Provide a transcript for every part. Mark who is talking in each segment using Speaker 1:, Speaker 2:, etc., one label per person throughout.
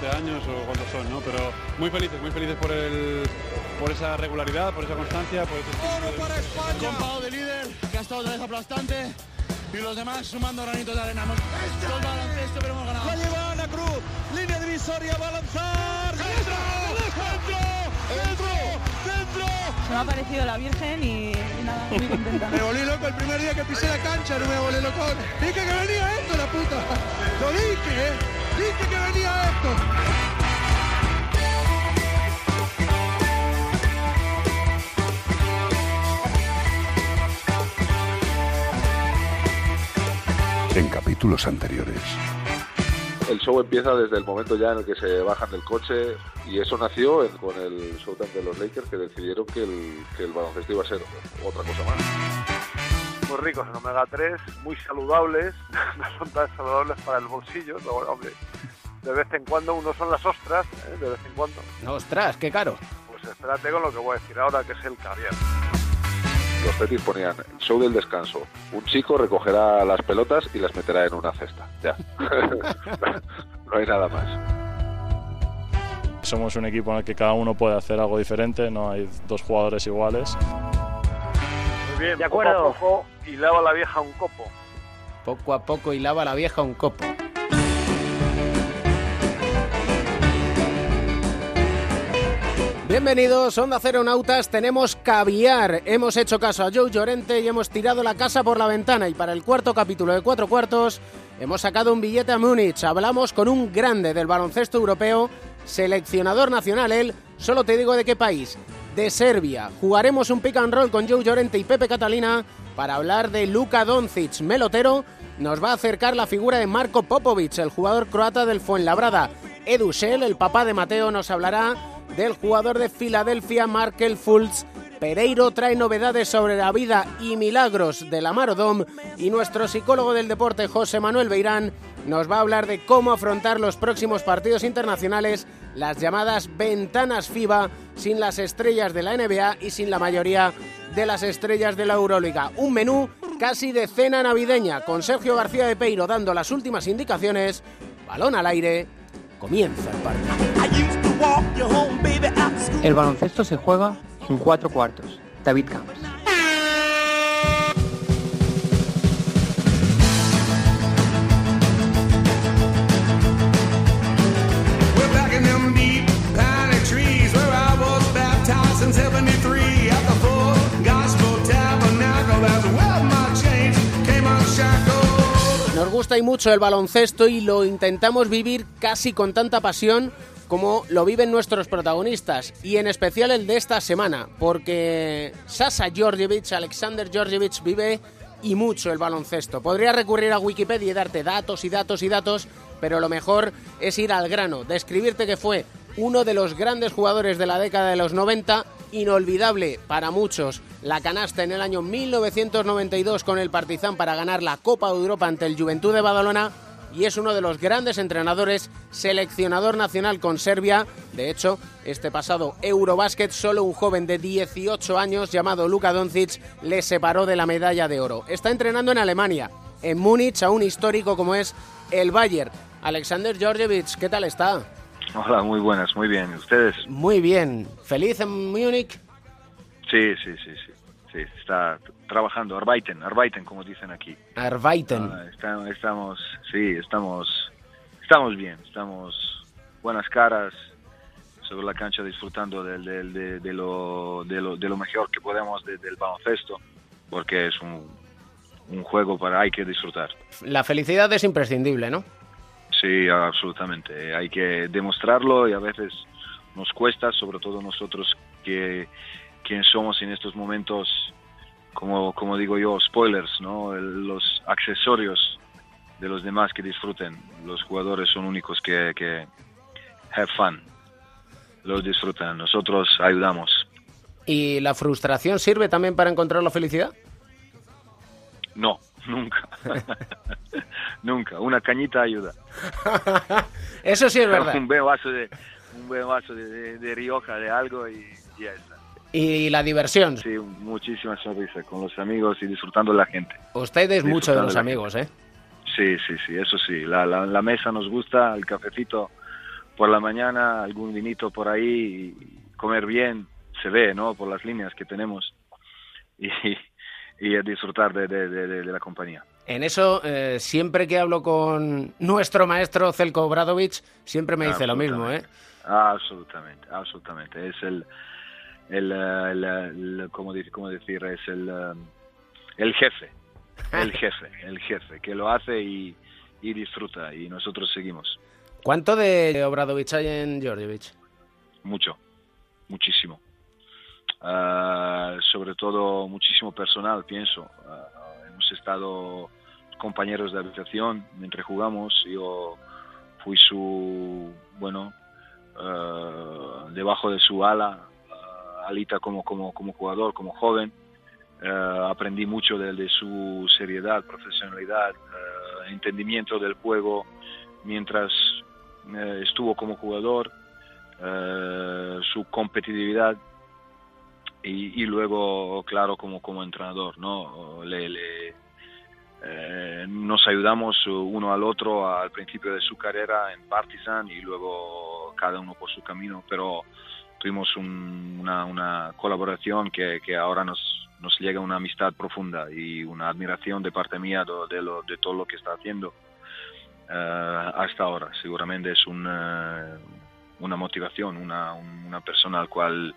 Speaker 1: 12 años o cuántos son, ¿no? Pero muy felices, muy felices por el por esa regularidad, por esa constancia, por ese
Speaker 2: Oro de líder, que ha estado otra vez aplastante y los demás sumando granitos de arena. Hemos baloncesto, pero hemos ganado.
Speaker 3: La lleva Ana Cruz, línea divisoria, va a lanzar. ¡Dentro! ¡Dentro! ¡Dentro! ¡Dentro!
Speaker 4: Se me ha parecido la Virgen y, y nada, muy contenta.
Speaker 3: Me volví loco el primer día que pisé la cancha, no me volví loco. Dije que venía esto, la puta. Lo dije, ¿eh? Dije que venía esto.
Speaker 5: En capítulos anteriores.
Speaker 6: El show empieza desde el momento ya en el que se bajan del coche y eso nació en- con el showtime de los Lakers que decidieron que el, que el baloncesto iba a ser otra cosa más.
Speaker 7: Muy ricos en omega 3, muy saludables, no son tan saludables para el bolsillo, pero bueno, hombre, de vez en cuando uno son las ostras, ¿eh? de vez en cuando.
Speaker 8: Ostras, qué caro.
Speaker 7: Pues espérate con lo que voy a decir ahora, que es el caviar.
Speaker 6: Los Petis ponían show del descanso. Un chico recogerá las pelotas y las meterá en una cesta. Ya. no hay nada más.
Speaker 9: Somos un equipo en el que cada uno puede hacer algo diferente, no hay dos jugadores iguales.
Speaker 7: Muy bien,
Speaker 8: De
Speaker 7: poco
Speaker 8: acuerdo.
Speaker 7: a poco y lava la vieja un copo.
Speaker 8: Poco a poco hilaba la vieja un copo. Bienvenidos, Onda Cero Nautas, tenemos caviar. Hemos hecho caso a Joe Llorente y hemos tirado la casa por la ventana. Y para el cuarto capítulo de Cuatro Cuartos, hemos sacado un billete a Múnich. Hablamos con un grande del baloncesto europeo, seleccionador nacional él, solo te digo de qué país, de Serbia. Jugaremos un pick and roll con Joe Llorente y Pepe Catalina para hablar de Luka Doncic, melotero. Nos va a acercar la figura de Marko Popovic, el jugador croata del Fuenlabrada. Edu el papá de Mateo, nos hablará del jugador de Filadelfia, Markel Fultz. Pereiro trae novedades sobre la vida y milagros de la Marodom y nuestro psicólogo del deporte, José Manuel Beirán, nos va a hablar de cómo afrontar los próximos partidos internacionales, las llamadas ventanas FIBA, sin las estrellas de la NBA y sin la mayoría de las estrellas de la Euroliga. Un menú casi de cena navideña, con Sergio García de Peiro dando las últimas indicaciones. Balón al aire, comienza el partido.
Speaker 10: El baloncesto se juega en cuatro cuartos. David Camps.
Speaker 3: We're back in them deep piney trees where I was baptized in 73 at the full gospel tabernacle. That's where my chains came unshackled.
Speaker 8: Nos gusta y mucho el baloncesto y lo intentamos vivir casi con tanta pasión como lo viven nuestros protagonistas y en especial el de esta semana, porque Sasa Georgievich, Alexander Georgievich vive y mucho el baloncesto. Podría recurrir a Wikipedia y darte datos y datos y datos, pero lo mejor es ir al grano, describirte que fue uno de los grandes jugadores de la década de los 90, inolvidable para muchos, la canasta en el año 1992 con el Partizan para ganar la Copa de Europa ante el Juventud de Badalona y es uno de los grandes entrenadores, seleccionador nacional con Serbia. De hecho, este pasado Eurobásquet, solo un joven de 18 años llamado Luka Doncic le separó de la medalla de oro. Está entrenando en Alemania, en Múnich, a un histórico como es el Bayern. Alexander Georgievich, ¿qué tal está?
Speaker 11: Hola, muy buenas, muy bien. ¿Ustedes?
Speaker 8: Muy bien. ¿Feliz en Múnich?
Speaker 11: Sí, sí, sí, sí. Sí, está trabajando, arbeiten, arbeiten, como dicen aquí.
Speaker 8: Arbeiten.
Speaker 11: Ah, está- estamos, sí, estamos, estamos bien, estamos buenas caras sobre la cancha disfrutando del, del- de, de lo, de, lo, de lo mejor que podemos de- del baloncesto, porque es un, un juego para hay que disfrutar.
Speaker 8: La felicidad es imprescindible, ¿no?
Speaker 11: Sí, absolutamente. Hay que demostrarlo y a veces nos cuesta, sobre todo nosotros que quien somos en estos momentos, como, como digo yo, spoilers, ¿no? El- los accesorios de los demás que disfruten. Los jugadores son únicos que, que have fun, los disfrutan. Nosotros ayudamos.
Speaker 8: ¿Y la frustración sirve también para encontrar la felicidad?
Speaker 11: No, nunca. nunca. Una cañita ayuda.
Speaker 8: Eso sí es verdad.
Speaker 11: un buen vaso de, un buen vaso de, de- de Rioja, de algo y ya está.
Speaker 8: Y la diversión.
Speaker 11: Sí, muchísima sonrisa con los amigos y disfrutando de la gente.
Speaker 8: Ustedes mucho de los
Speaker 11: la
Speaker 8: amigos, ¿eh?
Speaker 11: Sí, sí, sí, eso sí. La, la, la mesa nos gusta, el cafecito por la mañana, algún vinito por ahí, comer bien, se ve, ¿no? Por las líneas que tenemos y, y disfrutar de, de, de, de la compañía.
Speaker 8: En eso, eh, siempre que hablo con nuestro maestro Zelko Obradovic, siempre me dice lo mismo, ¿eh?
Speaker 11: Absolutamente, absolutamente. Es el, el, eh, el, el- ¿cómo, decir, cómo decir? Es el, eh, el jefe, el jefe, el jefe, que lo hace y, y disfruta y nosotros seguimos.
Speaker 8: ¿Cuánto de Obradovic hay en Georgievich?
Speaker 11: Mucho, muchísimo. Ah, sobre todo muchísimo personal, pienso. Ah, hemos estado compañeros de habitación mientras jugamos. Yo fui su, bueno, ah, debajo de su ala, ah, alita como, como, como jugador, como joven. Ah, aprendí mucho de, su seriedad, profesionalidad, ah, entendimiento del juego mientras eh, estuvo como jugador, eh, su competitividad y, luego, claro, como, como entrenador, ¿no? Eh, nos ayudamos uno al otro al principio de su carrera en Partizan y luego cada uno por su camino, pero tuvimos un- una, una colaboración que, que ahora nos, nos llega una amistad profunda y una admiración de parte mía de, de lo, de todo lo que está haciendo eh, hasta ahora. Seguramente es un, eh, una motivación, una, una persona al cual,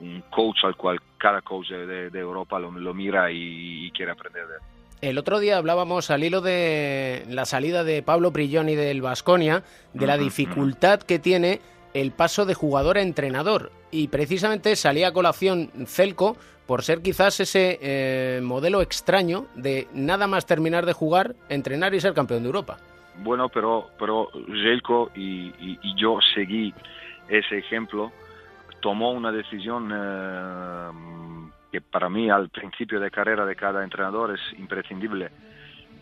Speaker 11: un coach al cual cada coach de, de- Europa lo, lo mira y, y quiere aprender de él.
Speaker 8: El otro día hablábamos al hilo de la salida de Pablo Prilloni del Vasconia, de la
Speaker 11: Ujú,
Speaker 8: dificultad que tiene el paso de jugador a entrenador. Y precisamente salía a colación Celco por ser quizás ese eh, modelo extraño de nada más terminar de jugar, entrenar y ser campeón de Europa.
Speaker 11: Bueno, pero, pero y- y yo seguí ese ejemplo, tomó una decisión eh, que para mí al principio de carrera de cada entrenador es imprescindible,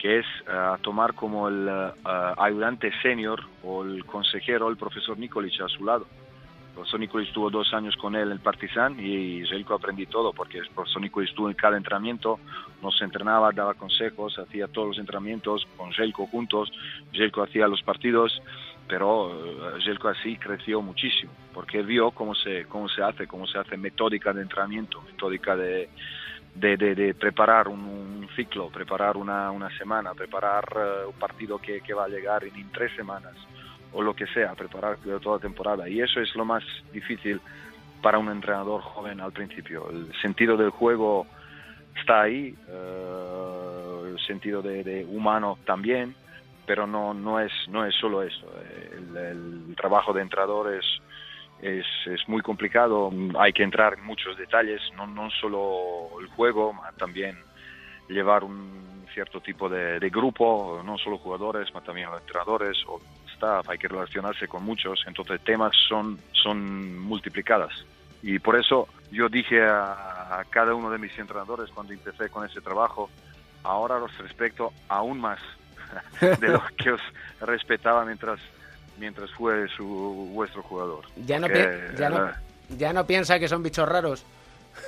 Speaker 11: que es eh, tomar como el eh, ayudante senior o el consejero, el profesor Nikolic a su lado. El profesor Nikolic estuvo dos años con él en Partizan y Jelko aprendí todo porque el profesor Nikolic estuvo en cada entrenamiento, nos entrenaba, daba consejos, hacía todos los entrenamientos con Jelko juntos, Jelko hacía los partidos, pero Jelko así creció muchísimo porque vio cómo se, cómo se hace, cómo se hace metódica de entrenamiento, metódica de, de, de- de preparar un, un ciclo, preparar una, una semana, preparar eh, un partido que, que va a llegar en, en tres semanas o lo que sea, preparar toda la temporada. Y eso es lo más difícil para un entrenador joven al principio. El sentido del juego está ahí, eh, el sentido de, de humano también, pero no, no, es, no es solo eso. El, el trabajo de entrenador es, es, es muy complicado, hay que entrar en muchos detalles, no, no solo el juego, también llevar un cierto tipo de, de grupo, no solo jugadores, pero también entrenadores o staff, hay que relacionarse con muchos, entonces temas son, son multiplicadas. Y por eso yo dije a, a cada uno de mis entrenadores cuando empecé con ese trabajo, ahora los respeto aún más de lo que os respetaba mientras mientras fue su vuestro jugador.
Speaker 8: Ya no,
Speaker 11: Porque,
Speaker 8: ya, no,
Speaker 11: eh,
Speaker 8: ya no piensa que son bichos raros.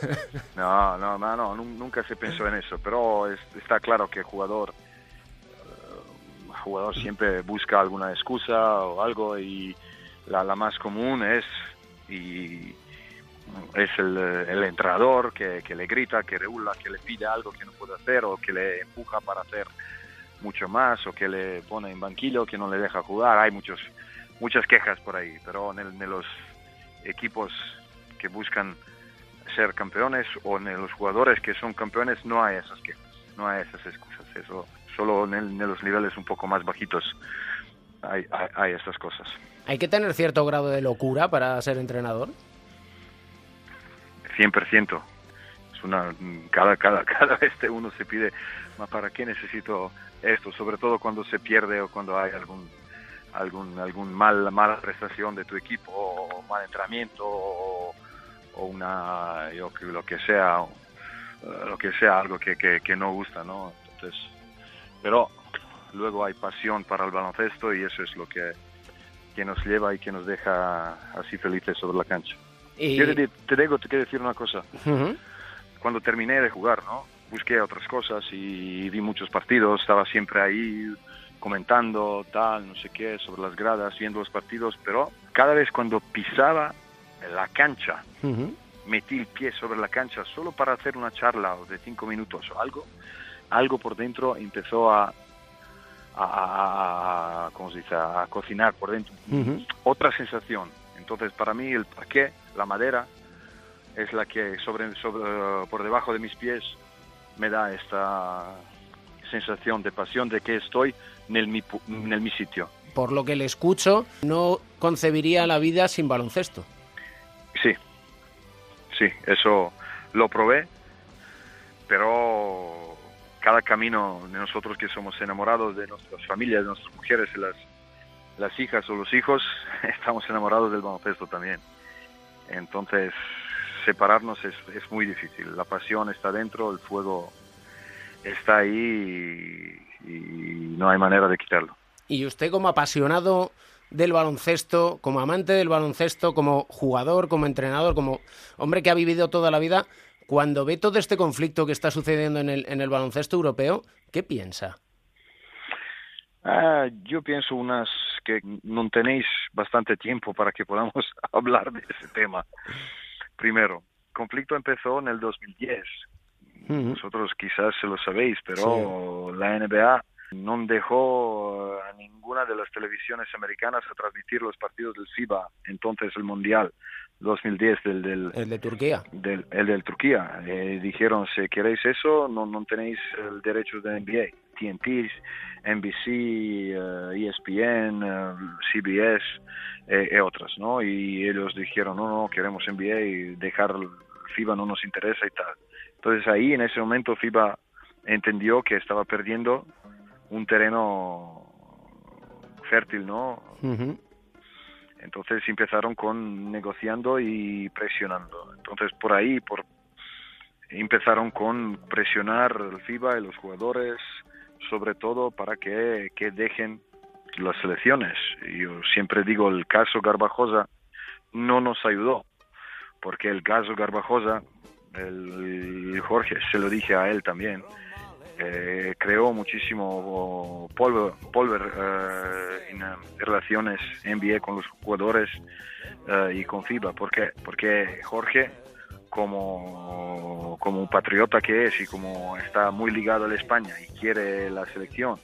Speaker 11: no, no, no, no, nun- nunca se pensó en eso, pero es- está claro que el jugador, eh, el jugador siempre busca alguna excusa o algo y la, la más común es y es el, el entrenador que, que le grita, que regula, que le pide algo que no puede hacer o que le empuja para hacer mucho más o que le pone en banquillo, que no le deja jugar. Hay muchos, muchas quejas por ahí, pero en, el- en los equipos que buscan ser campeones o en los jugadores que son campeones no hay esas quejas, no hay esas excusas. Eso solo en, el- en los niveles un poco más bajitos hay, hay, hay estas cosas.
Speaker 8: ¿Hay que tener cierto grado de locura para ser entrenador?
Speaker 11: 100%. Es una, cada, cada, cada vez que uno se pide, "Ma, ¿para qué necesito esto? Sobre todo cuando se pierde o cuando hay algún algún algún mal mala prestación de tu equipo o mal entrenamiento o, o una yo lo que sea eh, lo que sea algo que, que, que no gusta no entonces pero luego hay pasión para el baloncesto y eso es lo que que nos lleva y que nos deja así felices sobre la cancha
Speaker 8: Y-
Speaker 11: yo te, te tengo que decir una cosa. Cuando terminé de jugar, ¿no? busqué otras cosas y vi muchos partidos, estaba siempre ahí comentando tal, no sé qué, sobre las gradas, viendo los partidos, pero cada vez cuando pisaba la cancha, metí el pie sobre la cancha solo para hacer una charla de cinco minutos o algo, algo por dentro empezó a, a, a- ¿cómo se dice? a cocinar por dentro. Otra sensación. Entonces, para mí, el parqué, la madera, es la que sobre, sobre, por debajo de mis pies me da esta sensación de pasión de que estoy en el mi, en el mi sitio.
Speaker 8: Por lo que le escucho, no concebiría la vida sin baloncesto.
Speaker 11: Sí, sí, eso lo probé, pero cada camino de nosotros que somos enamorados de nuestras familias, de nuestras mujeres, y las, las hijas o los hijos, estamos enamorados del baloncesto también. Entonces, separarnos es, es muy difícil. La pasión está dentro, el fuego está ahí y, y no hay manera de quitarlo.
Speaker 8: Y usted como apasionado del baloncesto, como amante del baloncesto, como jugador, como entrenador, como hombre que ha vivido toda la vida, cuando ve todo este conflicto que está sucediendo en el, en el baloncesto europeo, ¿qué piensa?
Speaker 11: Ah, yo pienso unas que no tenéis bastante tiempo para que podamos hablar de ese tema. Primero, el conflicto empezó en el 2010. Vosotros quizás se lo sabéis, pero la NBA no dejó a ninguna de las televisiones americanas a transmitir los partidos del FIBA, entonces el Mundial 2010 del, del
Speaker 8: El de Turquía.
Speaker 11: del, el del Turquía. Eh, dijeron, si queréis eso, no, no tenéis el derecho de NBA. TNT, NBC, eh, ESPN, eh, CBS eh, y otras, ¿no? Y ellos dijeron, no, no, queremos NBA y dejar el FIBA no nos interesa y tal. Entonces ahí, en ese momento, FIBA entendió que estaba perdiendo un terreno fértil, ¿no? Entonces empezaron con negociando y presionando. Entonces por ahí por empezaron con presionar el FIBA y los jugadores, sobre todo para que, que dejen las selecciones. Yo siempre digo el caso Garbajosa no nos ayudó, porque el caso Garbajosa, el Jorge, se lo dije a él también, eh, creó muchísimo polvo, polvo eh, en eh, relaciones NBA con los jugadores eh, y con FIBA. ¿Por qué? Porque Jorge, como, como un patriota que es y como está muy ligado a la España y quiere la selección,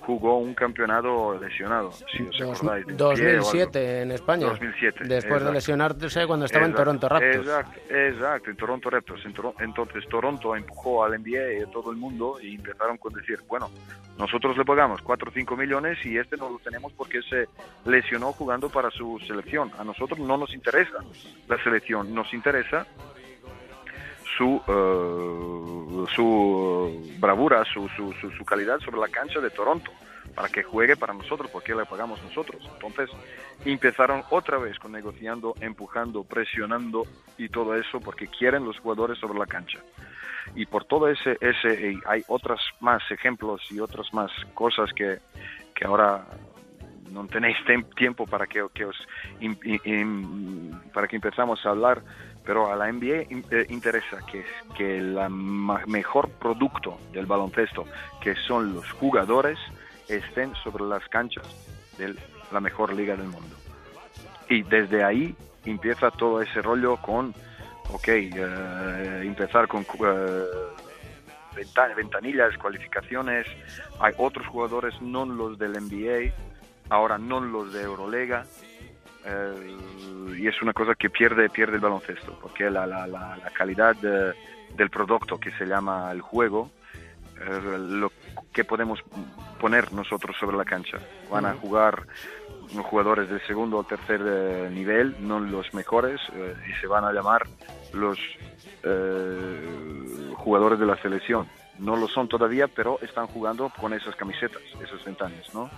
Speaker 11: jugó un campeonato lesionado, si os
Speaker 8: Dos-
Speaker 11: acordáis. de un pie o algo.
Speaker 8: 2007 en España.
Speaker 11: 2007,
Speaker 8: Después de lesionarse cuando estaba en
Speaker 11: Exacto,
Speaker 8: Toronto Raptors.
Speaker 11: Exacto, exacto, en Toronto Raptors. En Entonces Toronto empujó al NBA y a todo el mundo y empezaron con decir, bueno, nosotros le pagamos 4 o 5 millones y este no lo tenemos porque se lesionó jugando para su selección. A nosotros no nos interesa la selección, nos interesa su, eh, su bravura, su, su, su, calidad sobre la cancha de Toronto, para que juegue para nosotros, porque le pagamos nosotros. Entonces empezaron otra vez con negociando, empujando, presionando y todo eso, porque quieren los jugadores sobre la cancha. Y por todo ese, ese hay otros más ejemplos y otras más cosas que, que ahora no tenéis tiempo para que, os para que empezamos a hablar, pero a la NBA eh, interesa que, que el mejor producto del baloncesto, que son los jugadores, estén sobre las canchas de la mejor liga del mundo. Y desde ahí empieza todo ese rollo con, ok, eh, empezar con eh, venta- ventanillas, cualificaciones, hay otros jugadores, no los del NBA, ahora no los de Euroliga, eh, y es una cosa que pierde, pierde el baloncesto, porque la, la, la, la calidad de- del producto que se llama el juego, eh, lo que podemos poner nosotros sobre la cancha. Van a jugar jugadores del segundo o tercer eh, nivel, no los mejores, eh, y se van a llamar los eh, jugadores de la selección. No lo son todavía, pero están jugando con esas camisetas, esas ventanas, ¿no?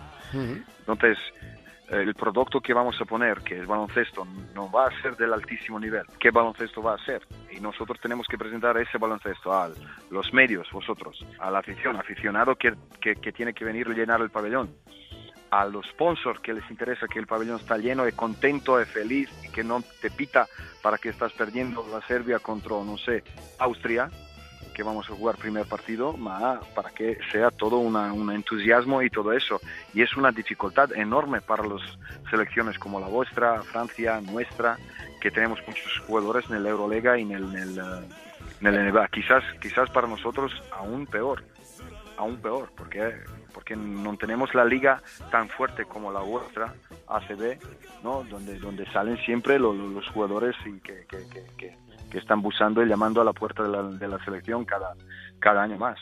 Speaker 11: Entonces, eh, el producto que vamos a poner, que es baloncesto, no va a ser del altísimo nivel. ¿Qué baloncesto va a ser? Y nosotros tenemos que presentar ese baloncesto a los medios, vosotros, a la afición, aficionado que, que, que tiene que venir a llenar el pabellón, a los sponsors que les interesa que el pabellón está lleno de contento, de feliz y que no te pita para que estás perdiendo la Serbia contra, no sé, Austria. Que vamos a jugar primer partido, para que sea todo una, un entusiasmo y todo eso. Y es una dificultad enorme para las selecciones como la vuestra, Francia, nuestra, que tenemos muchos jugadores en el Eurolega y en el, en el, en el NBA. Quizás, quizás para nosotros aún peor, aún peor, porque porque no tenemos la liga tan fuerte como la vuestra, ACB, ¿no? donde, donde salen siempre los, los jugadores y que, que, que, que, están buscando y llamando a la puerta de la, de la selección cada, cada año más.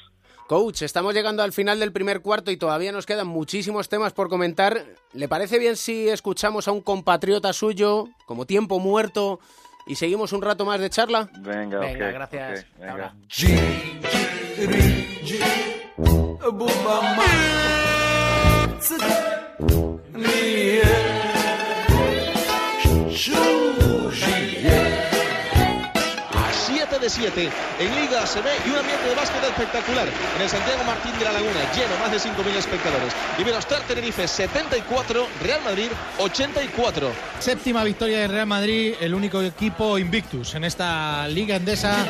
Speaker 8: Coach, estamos llegando al final del primer cuarto y todavía nos quedan muchísimos temas por comentar. ¿Le parece bien si escuchamos a un compatriota suyo como tiempo muerto y seguimos un rato más de charla?
Speaker 11: Venga,
Speaker 8: Venga, gracias.
Speaker 11: ok, venga.
Speaker 8: Ahora.
Speaker 12: A 7 de 7 en Liga se ve y un ambiente de básquet espectacular en el Santiago Martín de la Laguna, lleno, más de 5.000 espectadores. Y Star Tenerife 74, Real Madrid 84.
Speaker 13: Séptima victoria de Real Madrid, el único equipo invictus en esta liga endesa.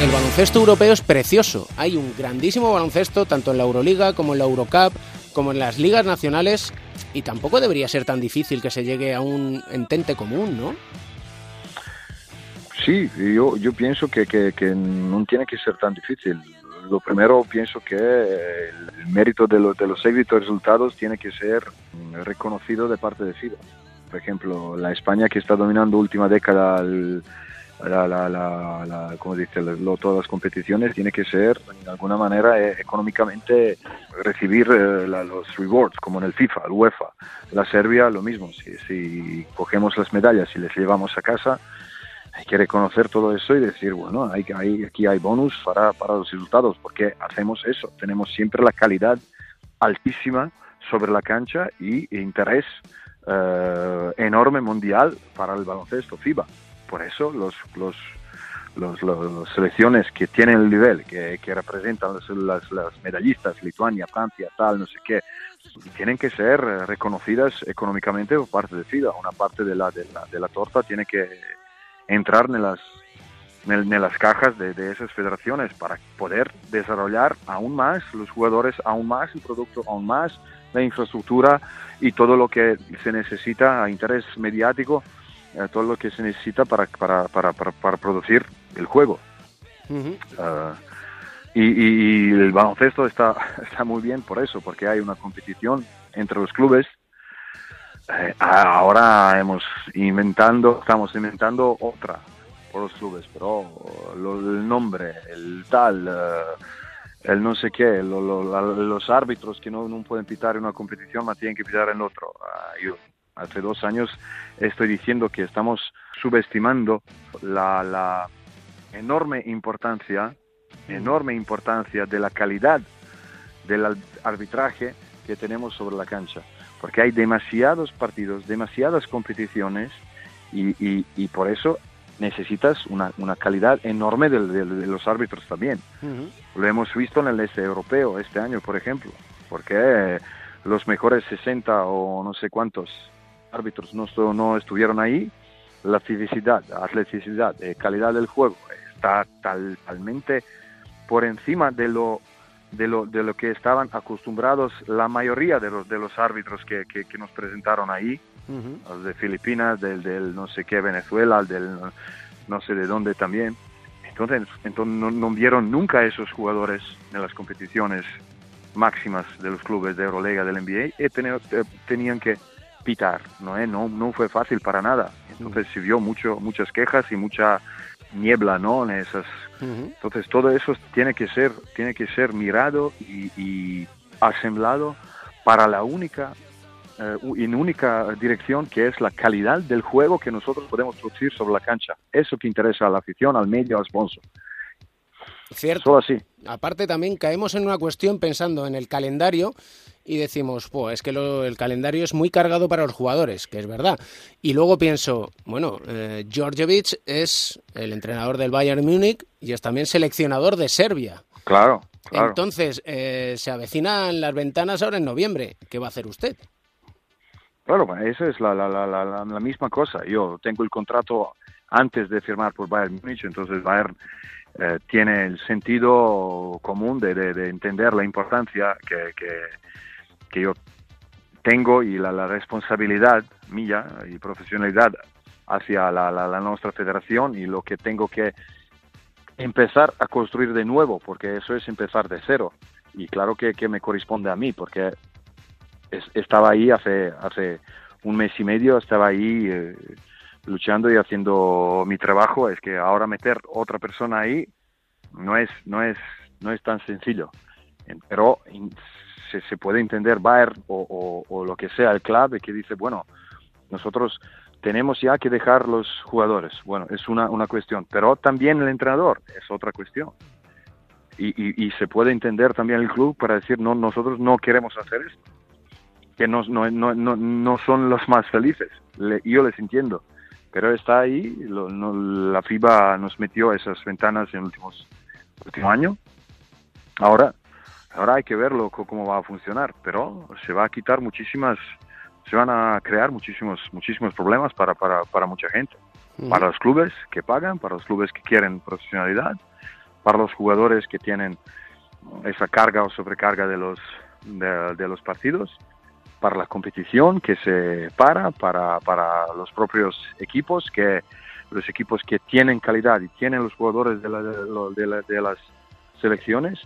Speaker 8: El baloncesto europeo es precioso. Hay un grandísimo baloncesto tanto en la Euroliga como en la Eurocup, como en las ligas nacionales y tampoco debería ser tan difícil que se llegue a un entente común, ¿no?
Speaker 11: Sí, yo, pienso que, no tiene que ser tan difícil. Lo primero, pienso que el, mérito de, lo- de los éxitos resultados tiene que ser reconocido de parte de FIBA. Por ejemplo, la España que está dominando última década el- la, la, la, la- ¿cómo dice? Lo- todas las competiciones tiene que ser, de alguna manera, eh, económicamente recibir eh, los rewards, como en el FIFA, el UEFA. La Serbia, lo mismo. Si, si cogemos las medallas y les llevamos a casa, hay que reconocer todo eso y decir, bueno, hay, hay, aquí hay bonus para, para los resultados, porque hacemos eso, tenemos siempre la calidad altísima sobre la cancha y interés eh, enorme mundial para el baloncesto FIBA. Por eso los, los, los, los- las selecciones que tienen el nivel, que, que representan las, las, las medallistas, Lituania, Francia, tal, no sé qué, tienen que ser reconocidas económicamente por parte de FIBA. Una parte de la, de la, de la torta tiene que entrar en las, en, en las cajas de, de esas federaciones para poder desarrollar aún más los jugadores, aún más el producto, aún más la infraestructura y todo lo que se necesita a interés mediático, eh, todo lo que se necesita para, para, para, para, para producir el juego. Ah, y, y- y el baloncesto está, está muy bien por eso, porque hay una competición entre los clubes. Eh, ahora hemos inventando, estamos inventando otra por los clubes, pero lo- el nombre, el tal, eh, el no sé qué, lo- lo- la- los árbitros que no, no pueden pitar en una competición, más tienen que pitar en otro. Ah, yo hace dos años estoy diciendo que estamos subestimando la, la enorme importancia, enorme importancia de la calidad del arbitraje que tenemos sobre la cancha, porque hay demasiados partidos, demasiadas competiciones y, y- y por eso necesitas una, una calidad enorme del- del- de, los árbitros también. Lo hemos visto en el este europeo este año, por ejemplo, porque los mejores 60 o no sé cuántos árbitros no, no estuvieron ahí, la fisicidad, la atleticidad, eh, calidad del juego está tal- totalmente por encima de lo, de lo, de lo que estaban acostumbrados la mayoría de los, de los árbitros que, que, que nos presentaron ahí, los de Filipinas, del, del no sé qué Venezuela, del no sé de dónde también. Entonces, entonces no, no vieron nunca a esos jugadores en las competiciones máximas de los clubes de Eurolega, del NBA, y teni- eh, tenían que pitar, ¿no, eh? no, no fue fácil para nada. Entonces se vio mucho, muchas quejas y mucha niebla, ¿no? En esas. Entonces todo eso tiene que ser, tiene que ser mirado y, y asemblado para la única, eh, en única dirección que es la calidad del juego que nosotros podemos producir sobre la cancha. Eso que interesa a la afición, al medio, al sponsor.
Speaker 8: Cierto.
Speaker 11: Solo así.
Speaker 8: Aparte también caemos en una cuestión pensando en el calendario y decimos, pues es que lo- el calendario es muy cargado para los jugadores, que es verdad. Y luego pienso, bueno, eh, Djordjevic es el entrenador del Bayern Múnich y es también seleccionador de Serbia.
Speaker 11: Claro. Claro.
Speaker 8: Entonces, eh, se avecinan las ventanas ahora en noviembre. ¿Qué va a hacer usted?
Speaker 11: Claro, bueno, eso es la, la, la, la, la- la misma cosa. Yo tengo el contrato antes de firmar por Bayern Múnich, entonces Bayern eh, tiene el sentido común de, de- de entender la importancia que, que, que yo tengo y la, la responsabilidad mía y profesionalidad hacia la, la, la nuestra federación y lo que tengo que empezar a construir de nuevo, porque eso es empezar de cero. Y claro que, que me corresponde a mí, porque es- estaba ahí hace, hace un mes y medio, estaba ahí eh, luchando y haciendo mi trabajo. Es que ahora meter otra persona ahí no es, no es, no es tan sencillo. En- Pero se, se puede entender Bayern o, o- o lo que sea el club que dice, bueno, nosotros tenemos ya que dejar los jugadores. Bueno, es una, una cuestión. Pero también el entrenador es otra cuestión. Y, y- y se puede entender también el club para decir, no, nosotros no queremos hacer esto que no, no, no, no, son los más felices. Le- yo les entiendo. Pero está ahí, lo- la FIBA nos metió esas ventanas en el últimos, último año. Ahora, ahora hay que verlo cómo va a funcionar, pero se va a quitar muchísimas, se van a crear muchísimos, muchísimos problemas para, para, para mucha gente. Para los clubes que pagan, para los clubes que quieren profesionalidad, para los jugadores que tienen esa carga o sobrecarga de los, de, de los partidos, para la competición que se para, para, para los propios equipos, que los equipos que tienen calidad y tienen los jugadores de, la- de la- de las selecciones,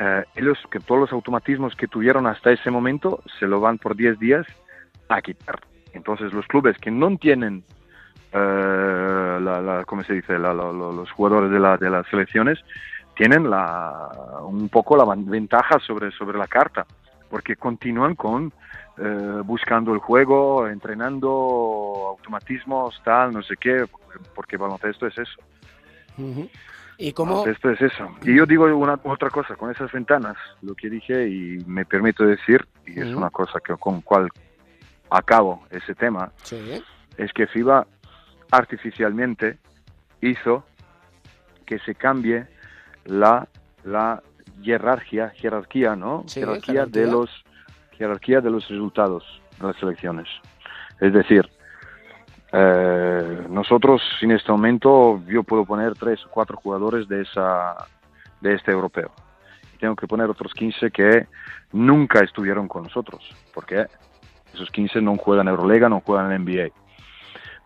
Speaker 11: eh, ellos que todos los automatismos que tuvieron hasta ese momento se lo van por 10 días a quitar. Entonces los clubes que no tienen, eh, la, la- ¿cómo se dice? La- los jugadores de, de las selecciones tienen la, un poco la ventaja sobre, sobre la carta, porque continúan con eh, buscando el juego, entrenando automatismos, tal, no sé qué, porque baloncesto es eso.
Speaker 8: Ujú. ¿Y cómo?
Speaker 11: Baloncesto es eso. Y yo digo una, otra cosa, con esas ventanas, lo que dije y me permito decir, y es una cosa que con cual acabo ese tema,
Speaker 8: Sí.
Speaker 11: es que FIBA artificialmente hizo que se cambie la, la jerarquía, jerarquía, ¿no?
Speaker 8: Sí,
Speaker 11: jerarquía, de los jerarquía de los resultados de las selecciones. Es decir, eh, nosotros en este momento yo puedo poner tres o cuatro jugadores de esa de este europeo. Tengo que poner otros 15 que nunca estuvieron con nosotros, porque esos 15 no juegan Euroliga, no juegan en NBA.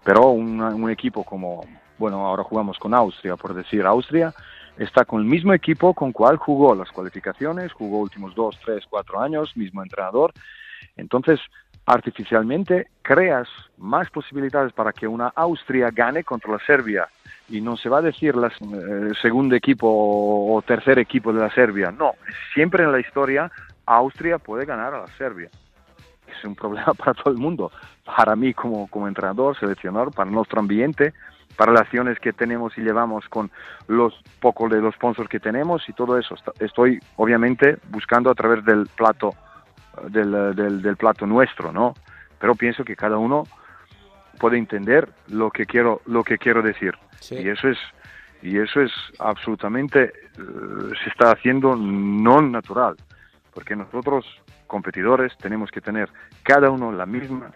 Speaker 11: Pero una- un equipo como, bueno, ahora jugamos con Austria, por decir, Austria está con el mismo equipo con cual jugó las cualificaciones, jugó últimos dos, tres, cuatro años, mismo entrenador. Entonces, artificialmente creas más posibilidades para que una Austria gane contra la Serbia. Y no se va a decir la segundo equipo o, tercer equipo de la Serbia. No, siempre en la historia Austria puede ganar a la Serbia es un problema para todo el mundo, para mí como, como entrenador, seleccionador, para nuestro ambiente, para las acciones que tenemos y llevamos con los pocos de los sponsors que tenemos y todo eso. Est- Estoy obviamente buscando a través del plato, eh, del, eh, del, del plato nuestro, ¿no? Pero pienso que cada uno puede entender lo que quiero, lo que quiero decir. Y eso es, y eso es absolutamente, eh, se está haciendo no natural, porque nosotros competidores tenemos que tener cada uno la misma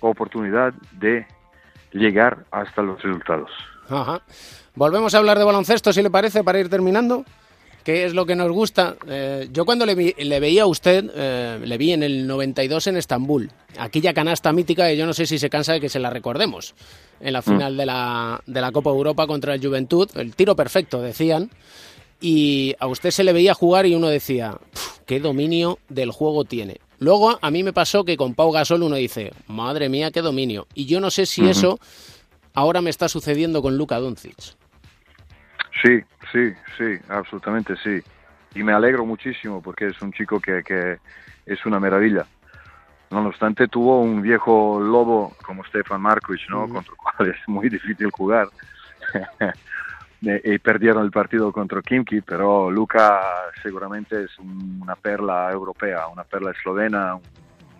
Speaker 11: oportunidad de llegar hasta los resultados.
Speaker 8: Ajá. Volvemos a hablar de baloncesto, si le parece, para ir terminando. ¿Qué es lo que nos gusta? Eh, yo cuando le, vi- le veía a usted, eh, le vi en el 92 en Estambul. Aquella canasta mítica que yo no sé si se cansa de que se la recordemos. En la final de, la, de la Copa Europa contra el Juventud. El tiro perfecto, decían. Y a usted se le veía jugar y uno decía, "Pf, qué dominio del juego tiene. Luego a mí me pasó que con Pau Gasol uno dice, madre mía, qué dominio. Y yo no sé si eso ahora me está sucediendo con Luka Doncic.
Speaker 11: Sí, sí, sí, absolutamente sí. Y me alegro muchísimo porque es un chico que, que es una maravilla. No obstante, tuvo un viejo lobo como Stefan Markovic, ¿no? Contra el cual es muy difícil jugar. y perdieron el partido contra Kimki, pero Luca seguramente es un- una perla europea, una perla eslovena, un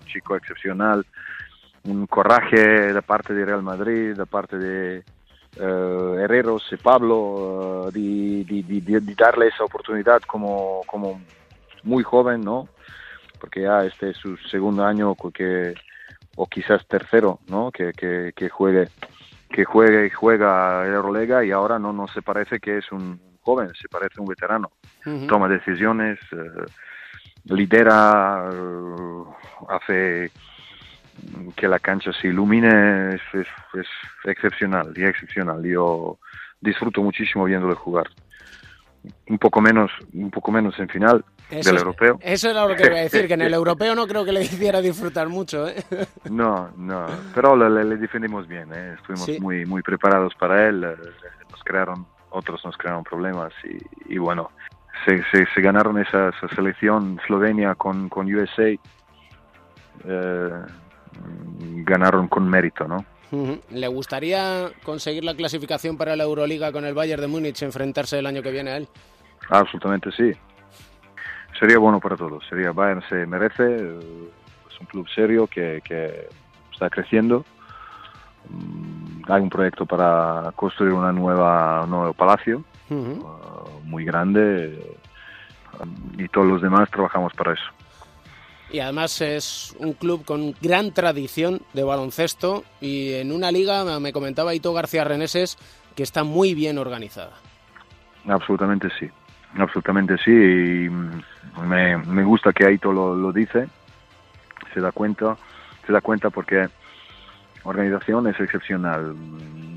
Speaker 11: chico excepcional, un coraje de parte de Real Madrid, de parte de, eh, Herreros y Pablo, eh, di- di- di darle esa oportunidad como, como muy joven, ¿no? Porque ya este es su segundo año que, o quizás tercero, ¿no? Que, que, que juegue que juegue y juega Eurolega y ahora no, no se parece que es un joven, se parece un veterano. Toma decisiones, eh, lidera, eh, hace que la cancha se ilumine, es, es, es excepcional y excepcional. Yo disfruto muchísimo viéndole jugar. Un poco menos, un poco menos en final
Speaker 8: Eso
Speaker 11: del europeo.
Speaker 8: Eso era lo que iba a decir, que en el europeo no creo que le hiciera disfrutar mucho. ¿eh?
Speaker 11: No, no, pero le, defendimos bien, ¿eh? estuvimos
Speaker 8: Sí.
Speaker 11: muy muy preparados para él, eh, nos crearon, otros nos crearon problemas y, y bueno, se, se, se ganaron esa, esa selección Eslovenia con, con USA, eh, ganaron con mérito, ¿no?
Speaker 8: ¿Le gustaría conseguir la clasificación para la Euroliga con el Bayern de Múnich, enfrentarse el año que viene a él?
Speaker 11: Absolutamente sí. Sería bueno para todos. Sería Bayern se merece. Es un club serio que, que está creciendo. Mm, Hay un proyecto para construir una nueva un nuevo palacio eh, muy grande eh, y todos los demás trabajamos para eso.
Speaker 8: Y además es un club con gran tradición de baloncesto y en una liga, me comentaba Ito García Reneses, que está muy bien organizada.
Speaker 11: Absolutamente sí. Absolutamente sí. Y me, me gusta que Aito lo, lo dice. Se da cuenta. Se da cuenta porque organización es excepcional.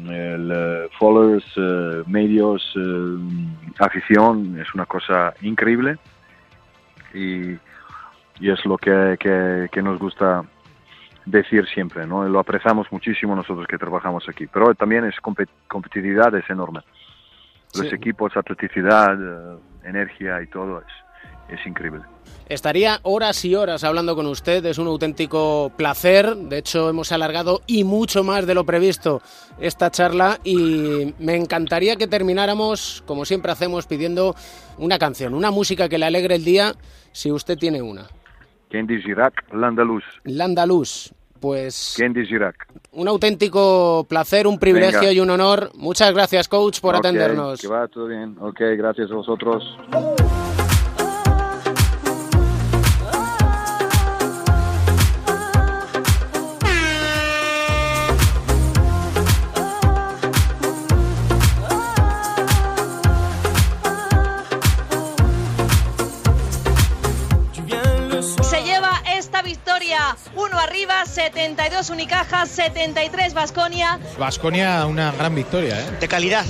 Speaker 11: El eh, followers, eh, medios, eh, afición es una cosa increíble. Y, y es lo que, que, que nos gusta decir siempre, ¿no? Lo apreciamos muchísimo nosotros que trabajamos aquí. Pero también es compet- competitividad es enorme los
Speaker 8: Sí.
Speaker 11: equipos, atleticidad, eh, energía y todo es, es increíble.
Speaker 8: Estaría horas y horas hablando con usted, es un auténtico placer. De hecho, hemos alargado y mucho más de lo previsto esta charla y me encantaría que termináramos, como siempre hacemos, pidiendo una canción, una música que le alegre el día, si usted tiene una.
Speaker 11: Candy Girac, Landaluz.
Speaker 8: Landaluz, pues
Speaker 11: Candy Girac.
Speaker 8: un auténtico placer, un privilegio
Speaker 11: Venga.
Speaker 8: y un honor. Muchas gracias, coach, por
Speaker 11: Ok,
Speaker 8: atendernos.
Speaker 11: Que va todo bien. Ok, gracias a vosotros.
Speaker 14: Arriba, 72 Unicaja, 73 Vasconia.
Speaker 13: Vasconia, una gran victoria, ¿eh?
Speaker 3: De calidad.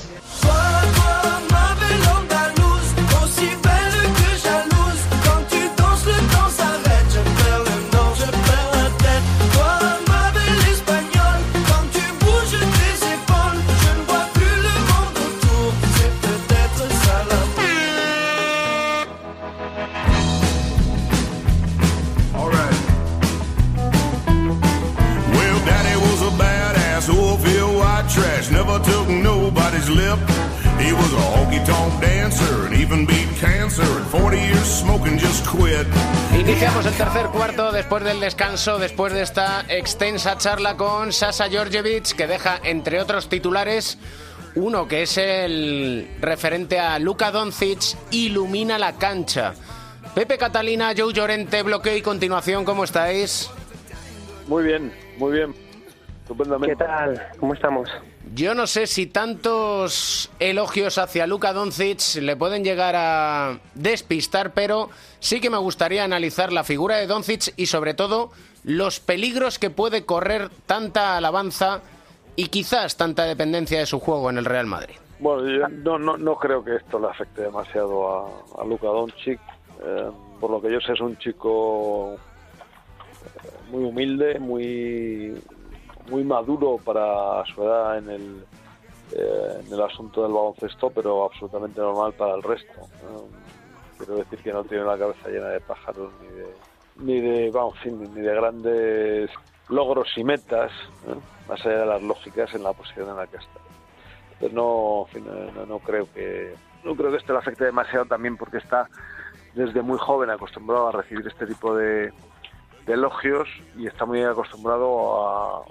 Speaker 8: Después del descanso, después de esta extensa charla con Sasa Georgievich, que deja, entre otros titulares, uno que es el referente a Luka Doncic, ilumina la cancha. Pepe Catalina, Joe Llorente, bloqueo y continuación, ¿cómo estáis?
Speaker 7: Muy bien, muy bien. Estupendamente.
Speaker 15: ¿Qué tal? ¿Cómo estamos?
Speaker 8: Yo no sé si tantos elogios hacia Luka Doncic le pueden llegar a despistar, pero sí que me gustaría analizar la figura de Doncic y sobre todo los peligros que puede correr tanta alabanza y quizás tanta dependencia de su juego en el Real Madrid.
Speaker 7: Bueno, yo no, no, no creo que esto le afecte demasiado a, Luka Doncic. Eh, por lo que yo sé, es un chico eh, muy humilde, muy muy maduro para su edad en el, eh, en el asunto del baloncesto, pero absolutamente normal para el resto. Quiero decir que no tiene la cabeza llena de pájaros ni de, ni de, vamos, ni de grandes logros y metas, más allá de las lógicas en la posición en la que está. Entonces no, no- no creo que no creo que esto le afecte demasiado también porque está desde muy joven acostumbrado a recibir este tipo de, de elogios y está muy acostumbrado a,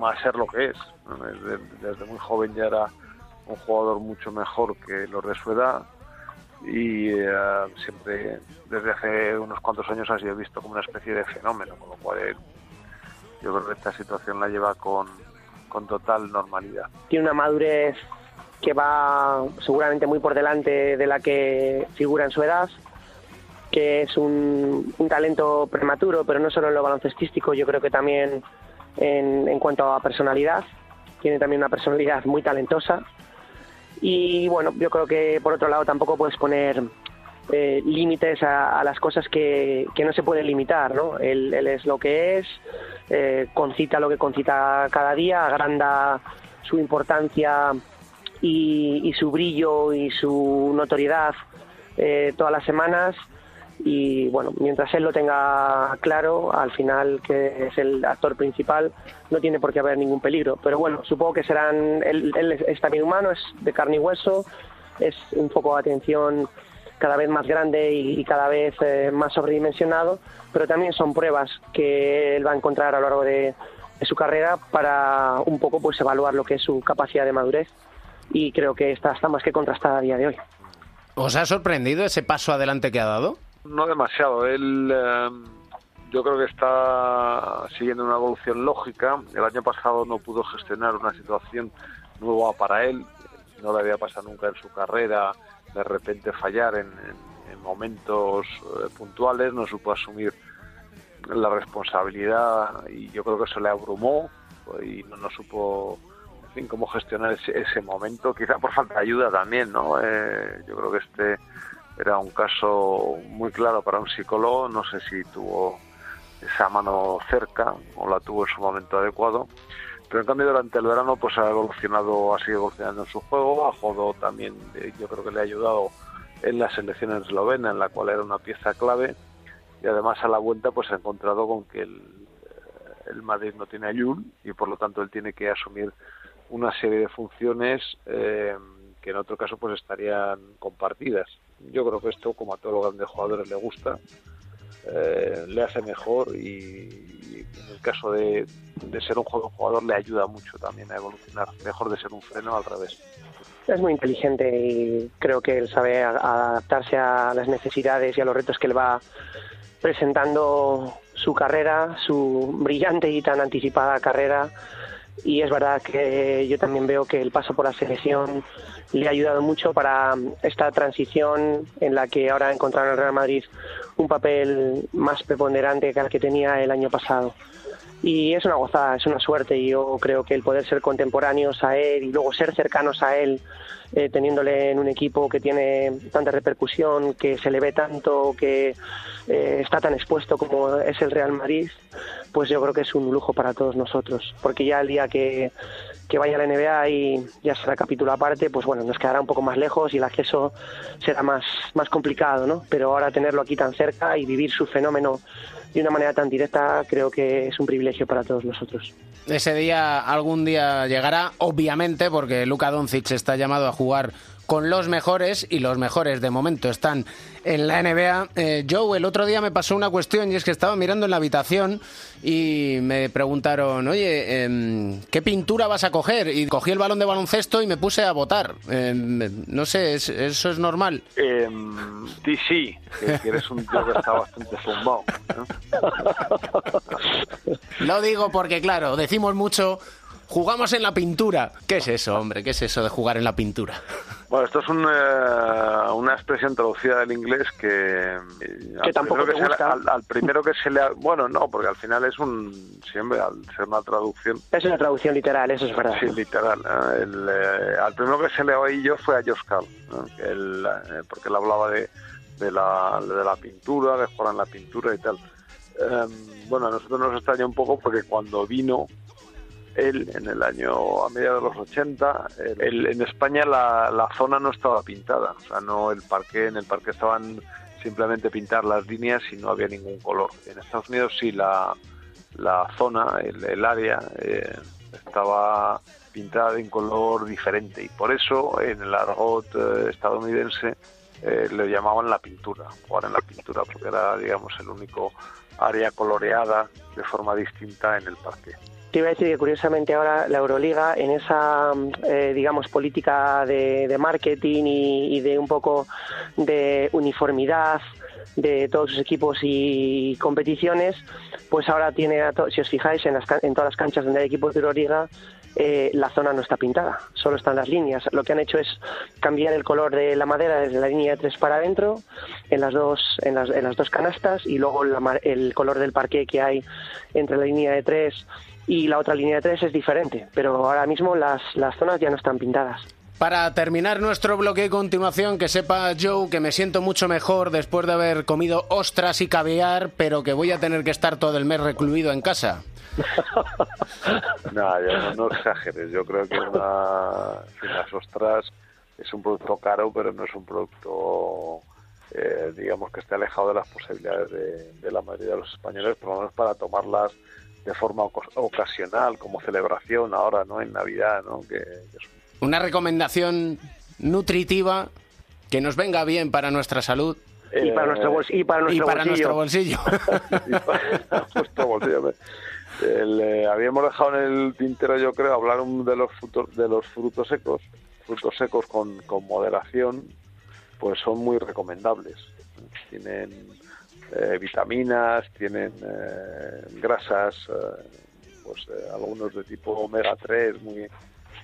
Speaker 7: a ser lo que es. Desde, desde muy joven ya era un jugador mucho mejor que los de su edad y eh, siempre desde hace unos cuantos años ha sido visto como una especie de fenómeno, con lo cual yo creo que esta situación la lleva con, con total normalidad.
Speaker 15: tiene una madurez que va seguramente muy por delante de la que figura en su edad, que es un, un talento prematuro, pero no solo en lo baloncestístico, yo creo que también en, cuanto a personalidad. Tiene también una personalidad muy talentosa. Y bueno, yo creo que por otro lado tampoco puedes poner eh, límites a, las cosas que, que no se pueden limitar, ¿no? Él, es lo que es, eh, concita lo que concita cada día, agranda su importancia y, y su brillo y su notoriedad eh, todas las semanas y bueno, mientras él lo tenga claro, al final que es el actor principal, no tiene por qué haber ningún peligro. Pero bueno, supongo que serán, él, él es, es también humano, es de carne y hueso, es un foco de atención cada vez más grande y, y cada vez eh, más sobredimensionado, pero también son pruebas que él va a encontrar a lo largo de, de su carrera para un poco pues evaluar lo que es su capacidad de madurez y creo que está, está más que contrastada a día de hoy.
Speaker 8: ¿Os ha sorprendido ese paso adelante que ha dado?
Speaker 7: No demasiado. Él, eh, yo creo que está siguiendo una evolución lógica. El año pasado no pudo gestionar una situación nueva para él. No le había pasado nunca en su carrera de repente fallar en, en- en momentos eh, puntuales. No supo asumir la responsabilidad y yo creo que eso le abrumó y no, supo en fin, cómo gestionar ese, ese momento. Quizá por falta de ayuda también, ¿no? Eh, yo creo que este era un caso muy claro para un psicólogo, no sé si tuvo esa mano cerca o la tuvo en su momento adecuado, pero en cambio durante el verano pues ha evolucionado, ha seguido evolucionando en su juego, a Jodo también eh, yo creo que le ha ayudado en la selección eslovena, en la cual era una pieza clave, y además a la vuelta pues ha encontrado con que el, eh, el Madrid no tiene a y por lo tanto él tiene que asumir una serie de funciones eh, que en otro caso pues estarían compartidas. Yo creo que esto, como a todos los grandes jugadores le gusta, eh, le hace mejor y, en el caso de, de ser un jugador le ayuda mucho también a evolucionar, mejor de ser un freno al revés.
Speaker 15: Es muy inteligente y creo que él sabe adaptarse a las necesidades y a los retos que le va presentando su carrera, su brillante y tan anticipada carrera. Y es verdad que yo también veo que el paso por la selección le ha ayudado mucho para esta transición en la que ahora ha encontrado en el Real Madrid un papel más preponderante que el que tenía el año pasado. Y es una gozada, es una suerte y yo creo que el poder ser contemporáneos a él y luego ser cercanos a él, eh, teniéndole en un equipo que tiene tanta repercusión, que se le ve tanto, que eh, está tan expuesto como es el Real Madrid, pues yo creo que es un lujo para todos nosotros. Porque ya el día que, que vaya a la NBA y ya será capítulo aparte, pues bueno, nos quedará un poco más lejos y el acceso será más, más complicado, ¿no? Pero ahora tenerlo aquí tan cerca y vivir su fenómeno de una manera tan directa, creo que es un privilegio para todos nosotros.
Speaker 8: Ese día algún día llegará, obviamente, porque Luka Doncic está llamado a jugar con los mejores y los mejores de momento están en la NBA. Eh, Joe, el otro día me pasó una cuestión y es que estaba mirando en la habitación y me preguntaron, oye, em, ¿qué pintura vas a coger? Y cogí el balón de baloncesto y me puse a votar. Em, no sé, ¿es- ¿eso es normal?
Speaker 7: Eh, sí, sí, que eres un tío que está bastante zumbado. ¿no?
Speaker 8: Lo digo porque, claro, decimos mucho, jugamos en la pintura. ¿Qué es eso, hombre? ¿Qué es eso de jugar en la pintura?
Speaker 7: Bueno, esto es un, eh, una expresión traducida del inglés que... eh, al
Speaker 15: tampoco te
Speaker 7: le-
Speaker 15: gusta.
Speaker 7: al, al primero que se le... ha- Bueno, no, porque al final es un... Siempre, al ser una traducción...
Speaker 15: Es una traducción literal, eso es verdad.
Speaker 7: Sí, literal. ¿eh? El, eh, al primero que se le oí yo fue a. Que él, eh, porque él hablaba de, de, la, de la pintura, de jugar en la pintura y tal. Em, bueno, a nosotros nos extraña un poco porque cuando vino él en el año a mediados de los 80, el- el- en España la, la zona no estaba pintada, o sea, no el parque, en el parque estaban simplemente pintar las líneas y no había ningún color. En Estados Unidos sí la, la zona, el, el área eh, estaba pintada de un color diferente y por eso en el argot eh, estadounidense eh, le llamaban la pintura, jugar en la pintura, porque era, digamos, el único área coloreada de forma distinta en el parque.
Speaker 15: Te iba a decir que curiosamente ahora la Euroliga en esa, mm, eh, digamos, política de, marketing y, de un poco de uniformidad de todos sus equipos y competiciones, pues ahora tiene, si os fijáis, en, las en todas las canchas donde hay equipos de Euroliga, eh, la zona no está pintada, solo están las líneas. Lo que han hecho es cambiar el color de la madera desde la línea de tres para adentro, en las dos, en las, en las dos canastas, y luego la el color del parqué que hay entre la línea de tres y la otra línea de tres es diferente, pero ahora mismo las, las zonas ya no están pintadas.
Speaker 8: Para terminar nuestro bloque de continuación, que sepa Joe que me siento mucho mejor después de haber comido ostras y caviar, pero que voy a tener que estar todo el mes recluido en casa.
Speaker 7: No, yo no, no exageres. Yo creo que una, las ostras es un producto caro, pero no es un producto, eh, digamos, que esté alejado de las posibilidades de, de la mayoría de los españoles, por lo menos para tomarlas de forma ocasional, como celebración ahora, ¿no? En Navidad, ¿no? Que, que es
Speaker 8: Una recomendación nutritiva que nos venga bien para nuestra salud.
Speaker 15: Y para nuestro bols- y para nuestro
Speaker 8: Y para
Speaker 15: bolsillo.
Speaker 8: nuestro bolsillo.
Speaker 7: justo bolsillo. El, eh, habíamos dejado en el tintero, yo creo, hablar un de los frutos, de los frutos secos. Frutos secos con, con moderación, pues son muy recomendables. Tienen eh, vitaminas, tienen eh, grasas, eh, pues eh, algunos de tipo omega 3, muy,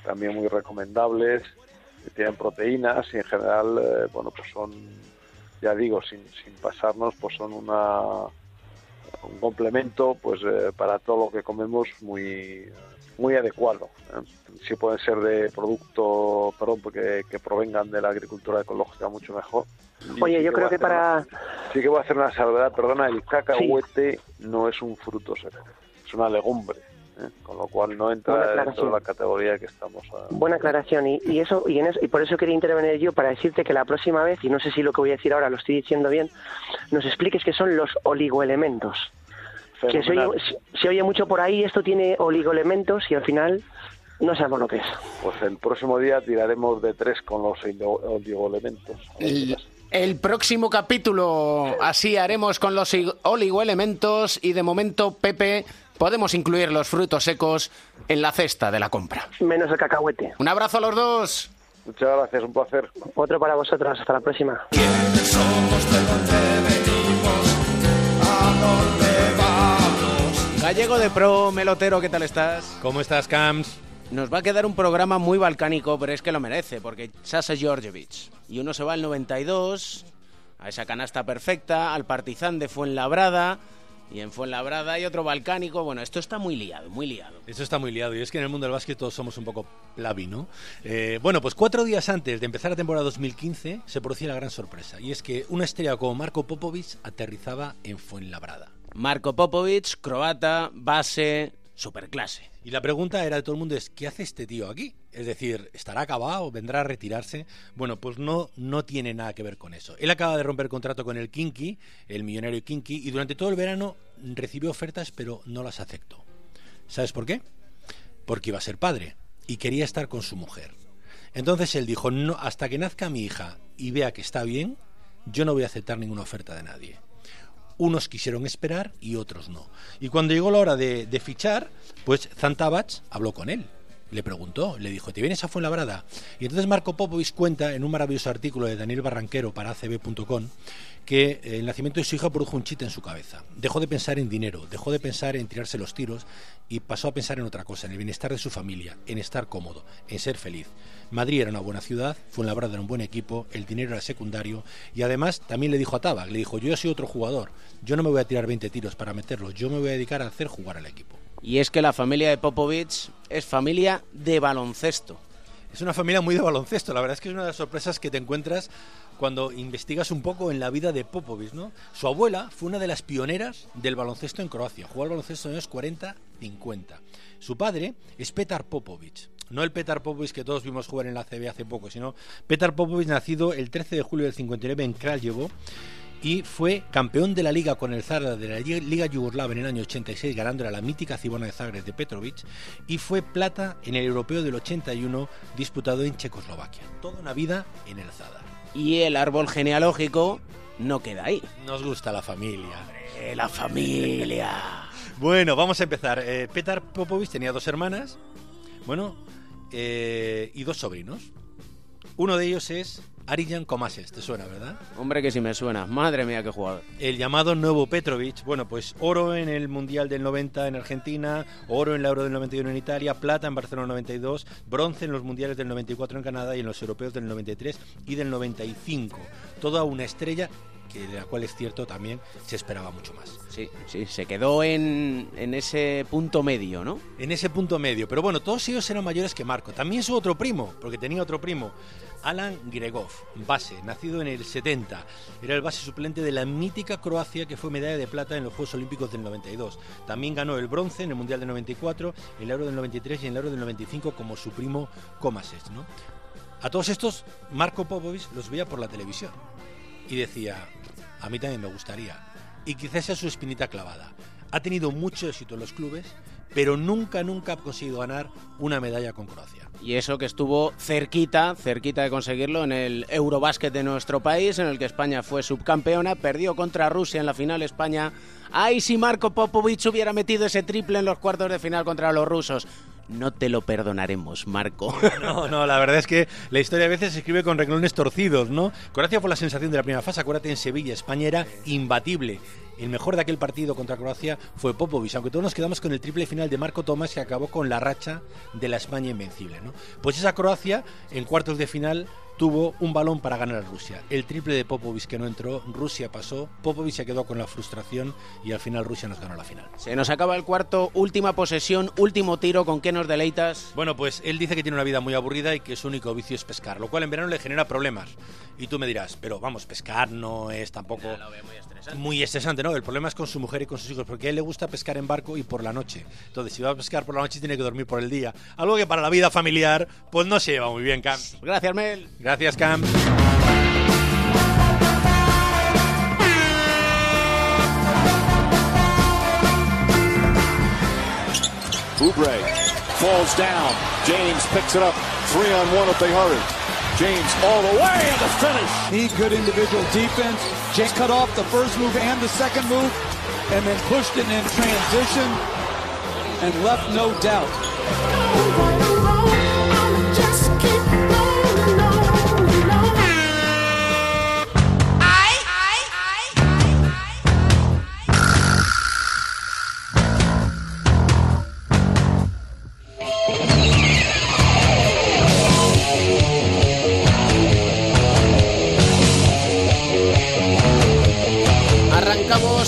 Speaker 7: también muy recomendables. Tienen proteínas y en general, eh, bueno, pues son, ya digo, sin, sin pasarnos, pues son una un complemento pues para todo lo que comemos muy muy adecuado ¿eh? si pueden ser de producto perdón porque que provengan de la agricultura ecológica mucho mejor
Speaker 15: Oye,
Speaker 7: sí
Speaker 15: yo creo que para...
Speaker 7: una- sí que voy a hacer una salvedad perdona el cacahuete no es un fruto seco es una legumbre ¿eh? con lo cual no entra dentro de la categoría que estamos a-
Speaker 15: Buena aclaración y, y eso y, en eso- y por eso quería intervenir yo para decirte que la próxima vez y no sé si lo que voy a decir ahora lo estoy diciendo bien nos expliques qué son los oligoelementos que se oye, se- mucho por ahí esto tiene oligoelementos y al final no sabemos lo que es
Speaker 7: pues el próximo día tiraremos de tres con los oligo- oligoelementos
Speaker 8: El, el próximo capítulo así haremos con los ig- oligoelementos y de momento, Pepe, podemos incluir los frutos secos en la cesta de la compra.
Speaker 15: menos el cacahuete
Speaker 8: Un abrazo a los dos.
Speaker 7: Muchas gracias, un placer.
Speaker 15: otro para vosotros hasta la próxima
Speaker 8: Gallego de Pro, Melotero, ¿qué tal estás?
Speaker 13: ¿Cómo estás, Camps?
Speaker 8: Nos va a quedar un programa muy balcánico, pero es que lo merece, porque Sasa Georgievich. Y uno se va al 92, a esa canasta perfecta, al Partizan de Fuenlabrada, y en Fuenlabrada hay otro balcánico. Bueno, esto está muy liado, muy liado.
Speaker 13: Esto está muy liado y es que en el mundo del básquet todos somos un poco plavi, ¿no? Eh, bueno, pues cuatro días antes de empezar la temporada 2015 se producía la gran sorpresa y es que una estrella como Marco Popovic aterrizaba en Fuenlabrada.
Speaker 8: Marco Popovic, croata, base, superclase.
Speaker 13: Y la pregunta era de todo el mundo es, ¿qué hace este tío aquí? Es decir, ¿estará acabado? ¿Vendrá a retirarse? Bueno, pues no, no tiene nada que ver con eso. Él acaba de romper contrato con el Kinky, el millonario Kinky, y durante todo el verano recibió ofertas pero no las aceptó. ¿Sabes por qué? Porque iba a ser padre y quería estar con su mujer. Entonces él dijo, no, hasta que nazca mi hija y vea que está bien, yo no voy a aceptar ninguna oferta de nadie. Unos quisieron esperar y otros no. Y cuando llegó la hora de, fichar, pues Zantabach habló con él. Le preguntó, le dijo, ¿te vienes a Fuenlabrada? Y entonces Marco Popovic cuenta en un maravilloso artículo de Daniel Barranquero para acb.com que el nacimiento de su hija produjo un chiste en su cabeza. Dejó de pensar en dinero, dejó de pensar en tirarse los tiros y pasó a pensar en otra cosa, en el bienestar de su familia, en estar cómodo, en ser feliz. Madrid era una buena ciudad, Fuenlabrada era un buen equipo, el dinero era secundario y además también le dijo a Tabac, le dijo, yo soy otro jugador, yo no me voy a tirar 20 tiros para meterlos, yo me voy a dedicar a hacer jugar al equipo.
Speaker 8: Y es que la familia de Popovic es familia de baloncesto.
Speaker 13: Es una familia muy de baloncesto, la verdad es que es una de las sorpresas que te encuentras cuando investigas un poco en la vida de Popovic, ¿no? Su abuela fue una de las pioneras del baloncesto en Croacia, jugó al baloncesto en los años 40-50. Su padre es Petar Popovic, no el Petar Popovic que todos vimos jugar en la CB hace poco, sino Petar Popovic nacido el 13 de julio del 59 en Kraljevo y fue campeón de la liga con el Zadar de la Liga Yugoslava en el año 86, ganándole a la mítica Cibona de Zagreb de Petrovic, y fue plata en el Europeo del 81 disputado en Checoslovaquia. Toda una vida en el Zadar.
Speaker 8: Y el árbol genealógico no queda ahí.
Speaker 13: Nos gusta la familia.
Speaker 8: La familia.
Speaker 13: Bueno, vamos a empezar. Eh, Petar Popovic tenía dos hermanas, bueno, eh, y dos sobrinos. Uno de ellos es Arijan Komases, ¿te suena, verdad?
Speaker 8: Hombre, que sí me suena. Madre mía, qué jugador.
Speaker 13: El llamado Nuevo Petrovic, bueno, pues oro en el Mundial del 90 en Argentina, oro en la Euro del 91 en Italia, plata en Barcelona 92, bronce en los Mundiales del 94 en Canadá y en los Europeos del 93 y del 95. Toda una estrella que de la cual es cierto también se esperaba mucho más.
Speaker 8: Sí, sí, se quedó en, en ese punto medio, ¿no?
Speaker 13: En ese punto medio, pero bueno, todos ellos eran mayores que Marco. También su otro primo, porque tenía otro primo, Alan Gregov, base, nacido en el 70. Era el base suplente de la mítica Croacia que fue medalla de plata en los Juegos Olímpicos del 92. También ganó el bronce en el Mundial del 94, el Euro del 93 y el Euro del 95 como su primo Komases, ¿no? A todos estos, Marco Popovic los veía por la televisión y decía, a mí también me gustaría. Y quizás sea su espinita clavada. Ha tenido mucho éxito en los clubes, pero nunca, nunca ha conseguido ganar una medalla con Croacia.
Speaker 8: Y eso que estuvo cerquita, cerquita de conseguirlo en el Eurobásquet de nuestro país, en el que España fue subcampeona, perdió contra Rusia en la final España. Ay, si Marco Popovic hubiera metido ese triple en los cuartos de final contra los rusos. No te lo perdonaremos, Marco.
Speaker 13: No, no, la verdad es que la historia a veces se escribe con renglones torcidos, ¿no? Croacia fue la sensación de la primera fase, acuérdate en Sevilla, España era imbatible. El mejor de aquel partido contra Croacia fue Popovic, aunque todos nos quedamos con el triple final de Marco Tomás que acabó con la racha de la España invencible, ¿no? Pues esa Croacia en cuartos de final tuvo un balón para ganar a Rusia. El triple de Popovic que no entró, Rusia pasó, Popovic se quedó con la frustración y al final Rusia nos ganó la final.
Speaker 8: Se nos acaba el cuarto, última posesión, último tiro, ¿con qué nos deleitas?
Speaker 13: Bueno, pues él dice que tiene una vida muy aburrida y que su único vicio es pescar, lo cual en verano le genera problemas. Y tú me dirás, pero vamos, pescar no es tampoco muy estresante, ¿no? El problema es con su mujer y con sus hijos, porque a él le gusta pescar en barco y por la noche. Entonces, si va a pescar por la noche, tiene que dormir por el día. Algo que para la vida familiar, pues no se lleva muy bien, Cam.
Speaker 8: Gracias, Mel.
Speaker 13: Gracias, Cam.
Speaker 16: Oubre falls down. James picks it up. Three on one if they hurry. James all the way and the finish.
Speaker 17: Need good individual defense. James cut off the first move and the second move, and then pushed it in transition and left no doubt.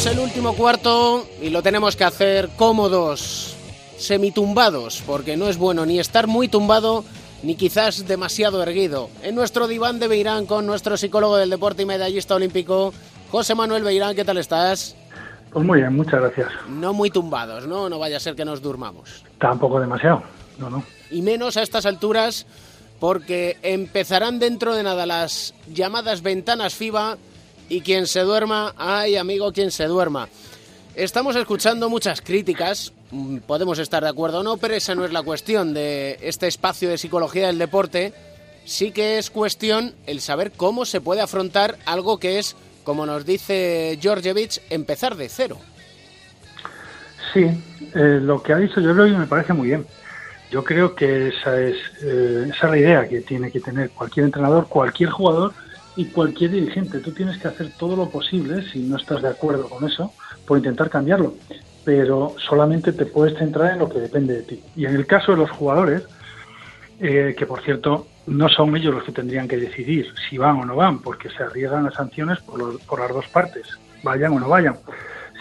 Speaker 8: Arrancamos el último cuarto y lo tenemos que hacer cómodos, semitumbados, porque no es bueno ni estar muy tumbado ni quizás demasiado erguido. En nuestro diván de Beirán con nuestro psicólogo del deporte y medallista olímpico, José Manuel Beirán, ¿qué tal estás?
Speaker 18: Pues muy bien, muchas gracias.
Speaker 8: No muy tumbados, ¿no? No vaya a ser que nos durmamos.
Speaker 18: Tampoco demasiado, no, no.
Speaker 8: Y menos a estas alturas porque empezarán dentro de nada las llamadas ventanas FIBA y quien se duerma, ay amigo, quien se duerma. Estamos escuchando muchas críticas, mm, podemos estar de acuerdo o no, pero esa no es la cuestión de este espacio de psicología del deporte. Sí que es cuestión el saber cómo se puede afrontar algo que es, como nos dice Georgievich, empezar de cero.
Speaker 18: Sí, eh, lo que ha dicho yo me parece muy bien. Yo creo que esa es, eh, esa es la idea que tiene que tener cualquier entrenador, cualquier jugador y cualquier dirigente. Tú tienes que hacer todo lo posible, si no estás de acuerdo con eso, por intentar cambiarlo. Pero solamente te puedes centrar en lo que depende de ti. Y en el caso de los jugadores, eh, que por cierto no son ellos los que tendrían que decidir si van o no van, porque se arriesgan las sanciones por, los- por las dos partes, vayan o no vayan,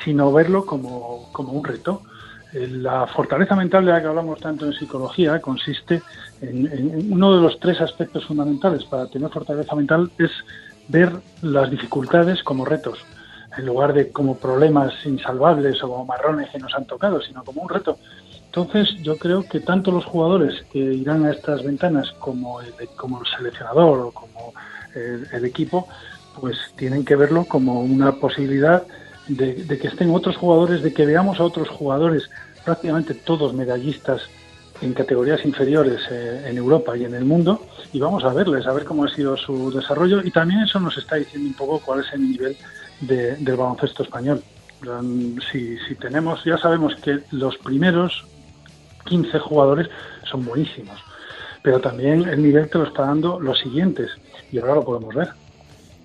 Speaker 18: sino verlo como, como un reto. Eh, La fortaleza mental de la que hablamos tanto en psicología consiste en, uno de los tres aspectos fundamentales para tener fortaleza mental es ver las dificultades como retos, en lugar de como problemas insalvables o como marrones que nos han tocado, sino como un reto. Entonces, yo creo que tanto los jugadores que irán a estas ventanas como el, como el seleccionador o como el, el equipo, pues tienen que verlo como una posibilidad de, de que estén otros jugadores, de que veamos a otros jugadores, prácticamente todos medallistas en categorías inferiores eh, en Europa y en el mundo, y vamos a verles, a ver cómo ha sido su desarrollo, y también eso nos está diciendo un poco cuál es el nivel de- del baloncesto español. Si, si tenemos, ya sabemos que los primeros 15 jugadores son buenísimos, pero también el nivel te lo está dando los siguientes, y ahora lo podemos ver.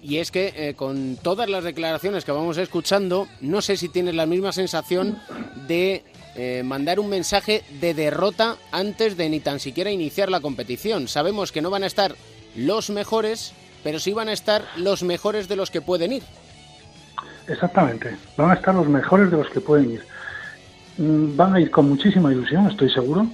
Speaker 8: Y es que eh, con todas las declaraciones que vamos escuchando, no sé si tienes la misma sensación de eh, mandar un mensaje de derrota antes de ni tan siquiera iniciar la competición. Sabemos que no van a estar los mejores, pero sí van a estar los mejores de los que pueden ir.
Speaker 18: Exactamente, van a estar los mejores de los que pueden ir. Mm, Van a ir con muchísima ilusión, estoy seguro,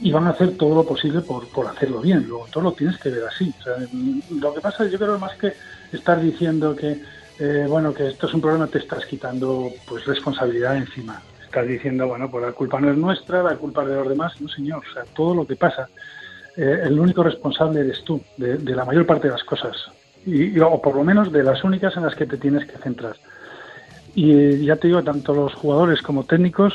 Speaker 18: y van a hacer todo lo posible por, por hacerlo bien. Luego, todo lo tienes que ver así. Mm, lo que pasa, yo creo más que estar diciendo que, eh, bueno, que esto es un problema, te estás quitando pues responsabilidad encima. Estás diciendo, bueno, pues la culpa no es nuestra, la culpa es de los demás. No, señor, o sea, todo lo que pasa, eh, el único responsable eres tú, de, la mayor parte de las cosas. Y, y- o por lo menos de las únicas en las que te tienes que centrar. Y ya te digo, tanto los jugadores como técnicos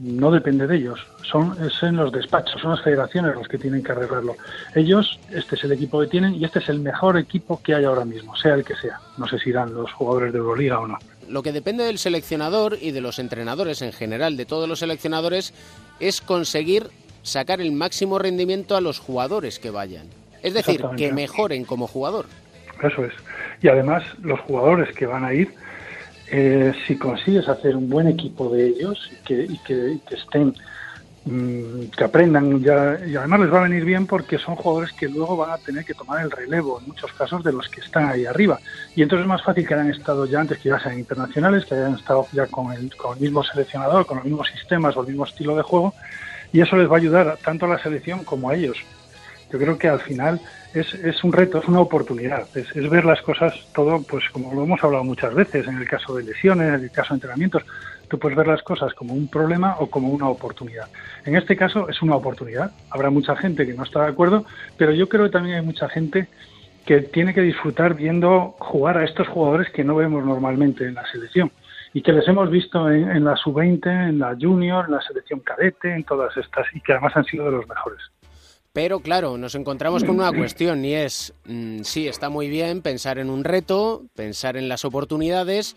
Speaker 18: no depende de ellos, son es en los despachos, son las federaciones los que tienen que arreglarlo. Ellos, este es el equipo que tienen y este es el mejor equipo que hay ahora mismo, sea el que sea. No sé si irán los jugadores de Euroliga o no.
Speaker 8: Lo que depende del seleccionador y de los entrenadores en general, de todos los seleccionadores, es conseguir sacar el máximo rendimiento a los jugadores que vayan. Es decir, que mejoren como jugador.
Speaker 18: Eso es. Y además, los jugadores que van a ir, eh, si consigues hacer un buen equipo de ellos y que, y que, y que estén, mm, que aprendan ya, y además les va a venir bien porque son jugadores que luego van a tener que tomar el relevo en muchos casos de los que están ahí arriba. Y entonces es más fácil que hayan estado ya antes, que ya sean internacionales, que hayan estado ya con el, con el mismo seleccionador, con los mismos sistemas o el mismo estilo de juego, y eso les va a ayudar tanto a la selección como a ellos. Yo creo que al final es, es un reto, es una oportunidad, es, ver las cosas todo, pues como lo hemos hablado muchas veces, en el caso de lesiones, en el caso de entrenamientos, tú puedes ver las cosas como un problema o como una oportunidad. En este caso es una oportunidad, habrá mucha gente que no está de acuerdo, pero yo creo que también hay mucha gente que tiene que disfrutar viendo jugar a estos jugadores que no vemos normalmente en la selección y que les hemos visto en, en la sub-20, en la junior, en la selección cadete, en todas estas, y que además han sido de los mejores.
Speaker 8: Pero claro, nos encontramos con una cuestión y es, mm, sí, está muy bien pensar en un reto, pensar en las oportunidades,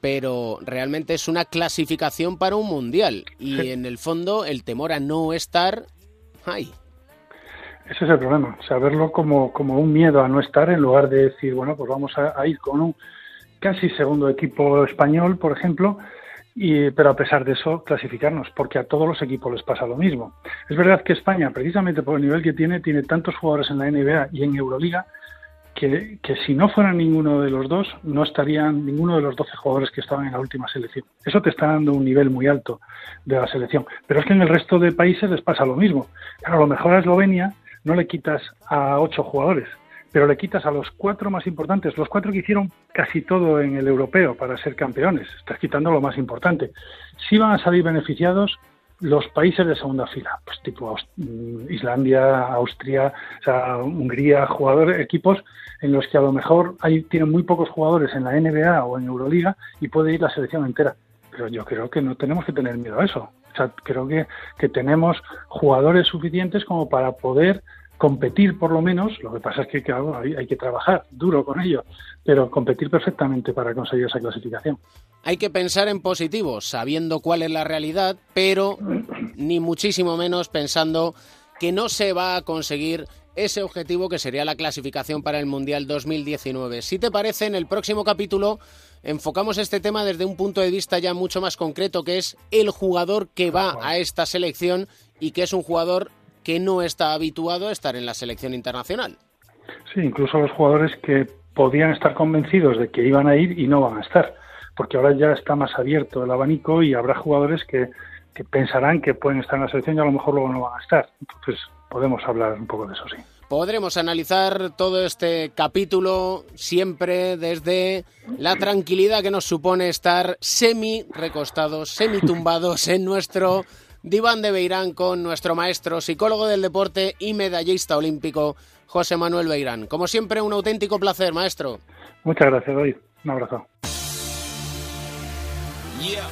Speaker 8: pero realmente es una clasificación para un mundial. Y en el fondo el temor a no estar, ay,
Speaker 18: Ese es el problema, o sea, verlo como, como un miedo a no estar en lugar de decir, bueno, pues vamos a, a ir con un casi segundo equipo español, por ejemplo, y, pero a pesar de eso clasificarnos, porque a todos los equipos les pasa lo mismo. Es verdad que España, precisamente por el nivel que tiene, tiene tantos jugadores en la NBA y en Euroliga, que, que si no fueran ninguno de los dos, no estarían ninguno de los 12 jugadores que estaban en la última selección. Eso te está dando un nivel muy alto de la selección. Pero es que en el resto de países les pasa lo mismo. Claro, a lo mejor a Eslovenia no le quitas a ocho jugadores, pero le quitas a los cuatro más importantes, los cuatro que hicieron casi todo en el europeo para ser campeones. Estás quitando lo más importante. Sí van a salir beneficiados los países de segunda fila, pues tipo mm, Islandia, Austria, Hungría, jugadores, equipos en los que a lo mejor hay, tienen muy pocos jugadores en la NBA o en Euroliga y puede ir la selección entera. Pero yo creo que no tenemos que tener miedo a eso. O sea, creo que, que tenemos jugadores suficientes como para poder competir por lo menos, lo que pasa es que claro, hay, hay que trabajar duro con ello, pero competir perfectamente para conseguir esa clasificación.
Speaker 8: hay que pensar en positivo, sabiendo cuál es la realidad, pero ni muchísimo menos pensando que no se va a conseguir ese objetivo que sería la clasificación para el Mundial 2019. Si te parece, en el próximo capítulo enfocamos este tema desde un punto de vista ya mucho más concreto, que es el jugador que va a esta selección y que es un jugador que no está habituado a estar en la selección internacional.
Speaker 18: Sí, incluso los jugadores que podían estar convencidos de que iban a ir y no van a estar, porque ahora ya está más abierto el abanico y habrá jugadores que, que pensarán que pueden estar en la selección y a lo mejor luego no van a estar. Entonces podemos hablar un poco de eso, sí.
Speaker 8: Podremos analizar todo este capítulo siempre desde la tranquilidad que nos supone estar semi recostados, semi tumbados en nuestro diván de Beirán con nuestro maestro, psicólogo del deporte y medallista olímpico, José Manuel Beirán. Como siempre, un auténtico placer, maestro.
Speaker 18: Muchas gracias, David. Un abrazo.
Speaker 19: Yeah.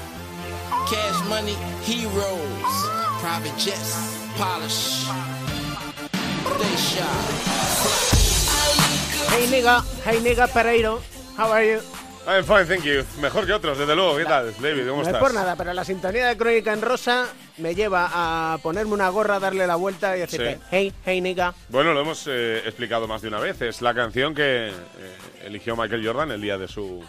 Speaker 19: Cash money, heroes, private jets, polish. They shot.
Speaker 8: Hey nigga, hey nigga Pereiro, how are you?
Speaker 20: I'm fine, thank you. Mejor que otros, desde luego. ¿Qué tal, David? ¿Cómo
Speaker 8: no
Speaker 20: estás?
Speaker 8: es por nada, pero la sintonía de Crónica en Rosa me lleva a ponerme una gorra, darle la vuelta y decirte,
Speaker 20: Sí.
Speaker 8: hey, hey, nigga.
Speaker 20: Bueno, lo hemos eh, explicado más de una vez. Es la canción que eh, eligió Michael Jordan el día de su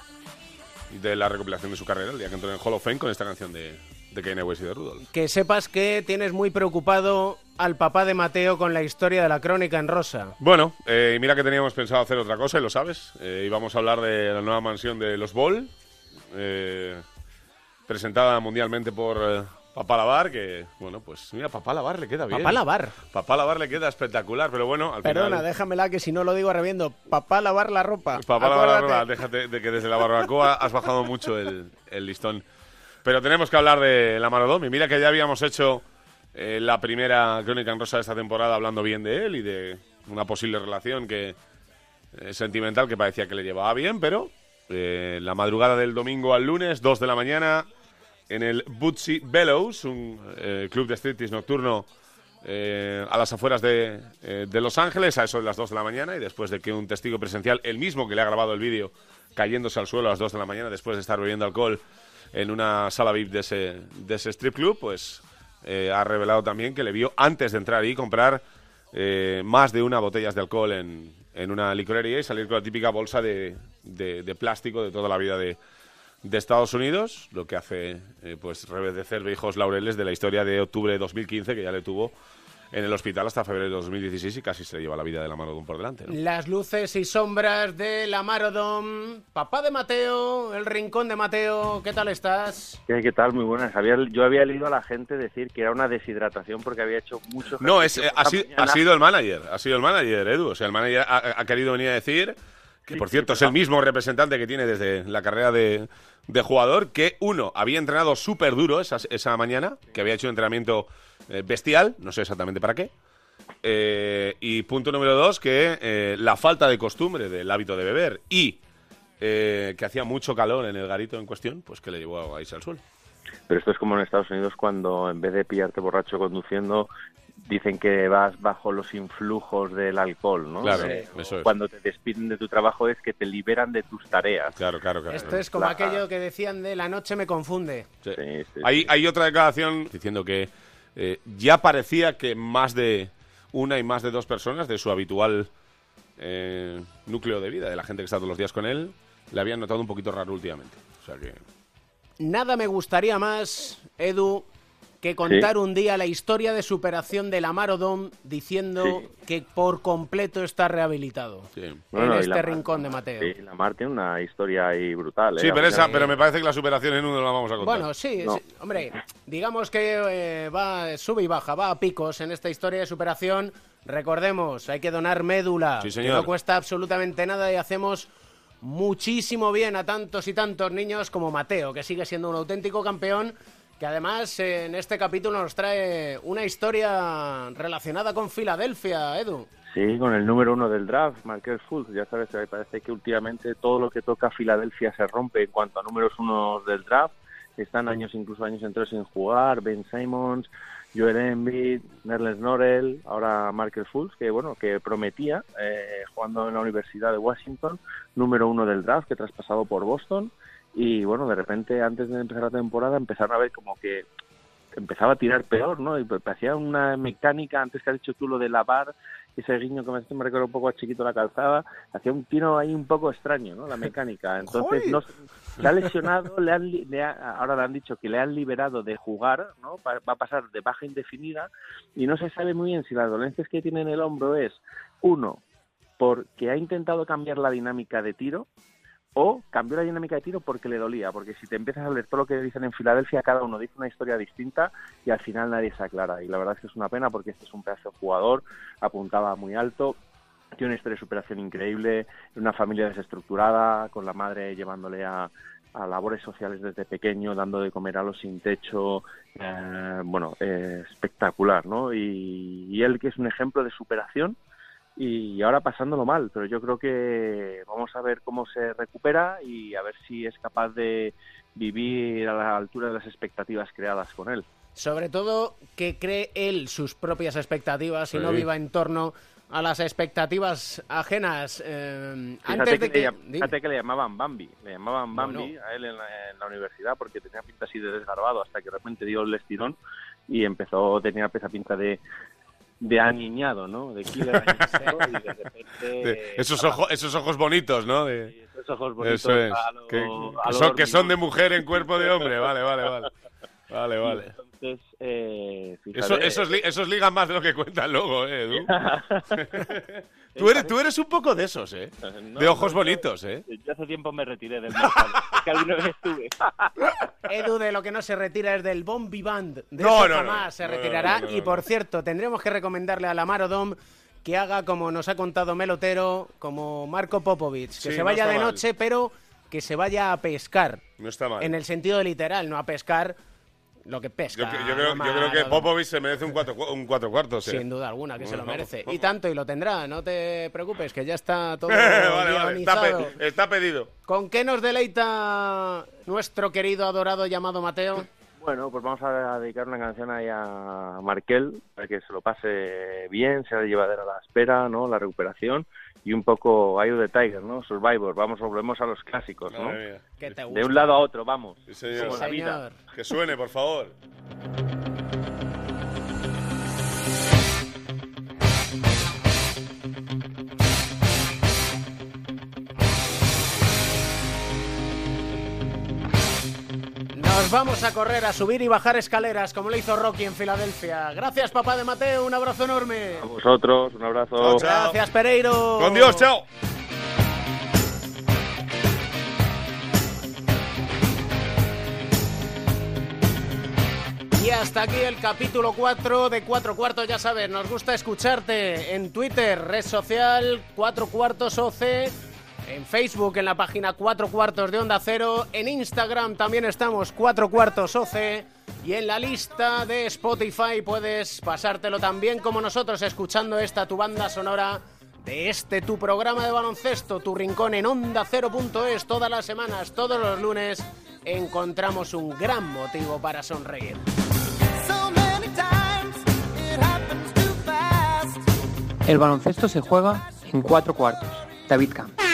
Speaker 20: de la recopilación de su carrera, el día que entró en Hall of Fame con esta canción de, de Kanye West y de Rudolph.
Speaker 8: Que sepas que tienes muy preocupado al papá de Mateo con la historia de la Crónica en Rosa.
Speaker 20: Bueno, eh, mira que teníamos pensado hacer otra cosa y lo sabes. Eh, íbamos a hablar de la nueva mansión de los Ball, eh, presentada mundialmente por eh, Papá Lavar, que, bueno, pues mira, Papá Lavar le queda bien.
Speaker 8: Papá Lavar.
Speaker 20: Papá Lavar le queda espectacular, pero bueno, al
Speaker 8: Perdona,
Speaker 20: final...
Speaker 8: déjamela que si no lo digo reviendo. Papá lavar la ropa.
Speaker 20: Papá Lavar, la ropa, déjate de que desde la barbacoa has bajado mucho el, el listón. Pero tenemos que hablar de la Marodom y mira que ya habíamos hecho eh, la primera crónica en rosa de esta temporada hablando bien de él y de una posible relación que eh, sentimental que parecía que le llevaba bien, pero eh, la madrugada del domingo al lunes, 2 de la mañana, en el Bootsy Bellows, un eh, club de striptease nocturno a las afueras de, de Los Ángeles, a eso de las 2 de la mañana, y después de que un testigo presencial, el mismo que le ha grabado el vídeo, cayéndose al suelo a las 2 de la mañana después de estar bebiendo alcohol en una sala VIP de ese, de ese strip club, pues eh, ha revelado también que le vio antes de entrar ahí comprar eh, más de una botellas de alcohol en, en una licorería y salir con la típica bolsa de, de- de plástico de toda la vida de, de Estados Unidos, lo que hace eh, pues reverdecer viejos laureles de la historia de octubre de 2015 que ya le tuvo en el hospital hasta febrero de 2016 y casi se le lleva la vida de la mano por delante. ¿no?
Speaker 8: Las luces y sombras de la Marodom. Papá de Mateo, el rincón de Mateo, ¿qué tal estás?
Speaker 21: ¿Qué, qué tal? Muy buenas. Había, yo había leído a la gente decir que era una deshidratación porque había hecho mucho
Speaker 20: No, es, eh, ha, sido,
Speaker 21: mañana.
Speaker 20: ha sido el manager, ha sido el manager, Edu. O sea, el manager ha, ha querido venir a decir, que por cierto es el mismo representante que tiene desde la carrera de, de jugador, que uno, había entrenado súper duro esa, esa mañana, que había hecho un entrenamiento eh, bestial, no sé exactamente para qué. Eh, y punto número dos, que eh, la falta de costumbre del hábito de beber y eh, que hacía mucho calor en el garito en cuestión, pues que le llevó a irse al suelo.
Speaker 21: Pero esto es como en Estados Unidos cuando en vez de pillarte borracho conduciendo dicen que vas bajo los influjos del alcohol, ¿no?
Speaker 20: Claro,
Speaker 21: Eh,
Speaker 20: eso es.
Speaker 21: Cuando te despiden de tu trabajo es que te liberan de tus tareas.
Speaker 20: Claro, claro, claro.
Speaker 8: Esto es como
Speaker 21: La-
Speaker 8: aquello que decían de la noche me confunde.
Speaker 20: Sí. hay, hay otra declaración diciendo que eh, ya parecía que más de una y más de dos personas de su habitual eh, núcleo de vida, de la gente que está todos los días con él, le habían notado un poquito raro últimamente. O sea que...
Speaker 8: Nada me gustaría más, Edu, que contar un día la historia de superación de la Marodom diciendo que por completo está rehabilitado
Speaker 21: Bueno,
Speaker 8: en este
Speaker 21: la-
Speaker 8: rincón de Mateo.
Speaker 21: Sí, la Mar tiene una historia ahí brutal. ¿eh?
Speaker 20: Sí, pero,
Speaker 21: A
Speaker 20: esa, pero me parece que la superación en uno no la vamos a contar.
Speaker 8: Bueno, sí,
Speaker 21: No.
Speaker 8: sí, hombre, digamos que eh, va sube y baja, va a picos en esta historia de superación. Recordemos, hay que donar médula,
Speaker 20: Sí,
Speaker 8: que no cuesta absolutamente nada y hacemos muchísimo bien a tantos y tantos niños como Mateo, que sigue siendo un auténtico campeón, que además en este capítulo nos trae una historia relacionada con Filadelfia, Edu.
Speaker 21: Sí, con el número uno del draft, Markel Fultz. Ya sabes, parece que últimamente todo lo que toca Filadelfia se rompe en cuanto a números uno del draft. Están años, incluso años enteros sin jugar. Ben Simons, Joel Embiid, Nerlens Norrell, ahora Markel Fultz, que bueno, que prometía, eh, jugando en la Universidad de Washington, número uno del draft, que traspasado por Boston. Y bueno, de repente, antes de empezar la temporada, empezaron a ver como que empezaba a tirar peor, ¿no? Y pues, hacía una mecánica, antes que has dicho tú lo de lavar, ese guiño que me, hace- me recuerda un poco a Chiquito la calzada, hacía un tiro ahí un poco extraño, ¿no? La mecánica. Entonces, no, se ha lesionado, le han, le ha- ahora le han dicho que le han liberado de jugar, ¿no? Va, va a pasar de baja indefinida y no se sabe muy bien si las dolencias que tiene en el hombro es, uno, porque ha intentado cambiar la dinámica de tiro, o cambió la dinámica de tiro porque le dolía, porque si te empiezas a leer todo lo que dicen en Filadelfia, cada uno dice una historia distinta y al final nadie se aclara. Y la verdad es que es una pena porque este es un pedazo jugador, apuntaba muy alto, tiene una historia de superación increíble, una familia desestructurada, con la madre llevándole a, labores sociales desde pequeño, dando de comer a los sin techo, eh, bueno, eh, espectacular, ¿no? Y él que es un ejemplo de superación y ahora pasándolo mal, pero yo creo que vamos a ver cómo se recupera y a ver si es capaz de vivir a la altura de las expectativas creadas con él.
Speaker 8: Sobre todo que cree él sus propias expectativas y no
Speaker 21: Sí.
Speaker 8: viva en torno a las expectativas ajenas. Eh, antes de
Speaker 21: que,
Speaker 8: que...
Speaker 21: le, fíjate que le llamaban Bambi, le llamaban
Speaker 8: Bueno.
Speaker 21: Bambi a él en la, en la universidad porque tenía pinta así de desgarbado hasta que de repente dio el estirón y empezó, tenía esa pinta de, de aniñado, ¿no? De killer aniñado y de repente...
Speaker 20: De- esos, ojos, esos ojos bonitos, ¿no? De-
Speaker 21: esos ojos bonitos
Speaker 20: Eso es.
Speaker 21: a lo-
Speaker 20: que,
Speaker 21: a
Speaker 20: que son, que son de mujer en cuerpo de hombre. Vale, vale, vale. Vale, vale.
Speaker 21: Entonces, eh,
Speaker 20: Eso, esos, esos ligan más de lo que cuentan luego, ¿eh, Edu? tú, eres, tú eres un poco de esos, ¿eh? De ojos bonitos, ¿eh?
Speaker 21: Yo hace tiempo me retiré del mercado, que alguna vez estuve.
Speaker 8: Edu de lo que no se retira es del Bombi Band. De
Speaker 20: No,
Speaker 8: eso
Speaker 20: no,
Speaker 8: jamás
Speaker 20: no.
Speaker 8: se
Speaker 20: No, no,
Speaker 8: retirará.
Speaker 20: no, no,
Speaker 8: y
Speaker 20: no.
Speaker 8: por cierto, tendremos que recomendarle a la Marodom que haga como nos ha contado Melotero, como Marco Popovic, que
Speaker 20: Sí,
Speaker 8: se
Speaker 20: no
Speaker 8: vaya de
Speaker 20: mal.
Speaker 8: noche, pero que se vaya a pescar.
Speaker 20: No está mal.
Speaker 8: En el sentido literal, no a pescar lo que pesca.
Speaker 20: Yo, yo creo, yo creo que. Popovich se merece un cuatro, cu- un cuatro cuartos, ¿eh?
Speaker 8: Sin duda alguna, que se lo merece.
Speaker 20: vamos,
Speaker 8: Y tanto, y lo tendrá, no te preocupes, que ya está todo
Speaker 20: vale, vale. Está, pe- está pedido.
Speaker 8: ¿Con qué nos deleita nuestro querido adorado llamado Mateo?
Speaker 21: Bueno, pues vamos a dedicar una canción ahí a Markel para que se lo pase bien, sea llevadera la espera, ¿no? La recuperación y un poco Eye of the Tiger, ¿no? Survivor. Vamos, volvemos a los clásicos, ¿no?
Speaker 20: Madre mía.
Speaker 8: ¿Qué te
Speaker 21: De
Speaker 8: gusta?
Speaker 21: un lado a otro, vamos.
Speaker 20: Sí, señor.
Speaker 21: Como la vida.
Speaker 8: Señor.
Speaker 20: Que suene, por favor.
Speaker 8: Nos vamos a correr, a subir y bajar escaleras, como lo hizo Rocky en Filadelfia. Gracias, papá de Mateo, un abrazo enorme.
Speaker 21: A vosotros, un abrazo.
Speaker 20: Chao, chao.
Speaker 8: Gracias, Pereiro.
Speaker 20: Con Dios, chao.
Speaker 8: Y hasta aquí el capítulo 4 de 4 cuartos, ya sabes, nos gusta escucharte en Twitter, red social 4 cuartos OC, en Facebook en la página 4 cuartos de Onda Cero, en Instagram también estamos 4 cuartos OC y en la lista de Spotify puedes pasártelo también como nosotros escuchando esta tu banda sonora de este tu programa de baloncesto, tu rincón en onda Cero.es todas las semanas, todos los lunes encontramos un gran motivo para sonreír.
Speaker 10: El baloncesto se juega en cuatro cuartos. David Camp.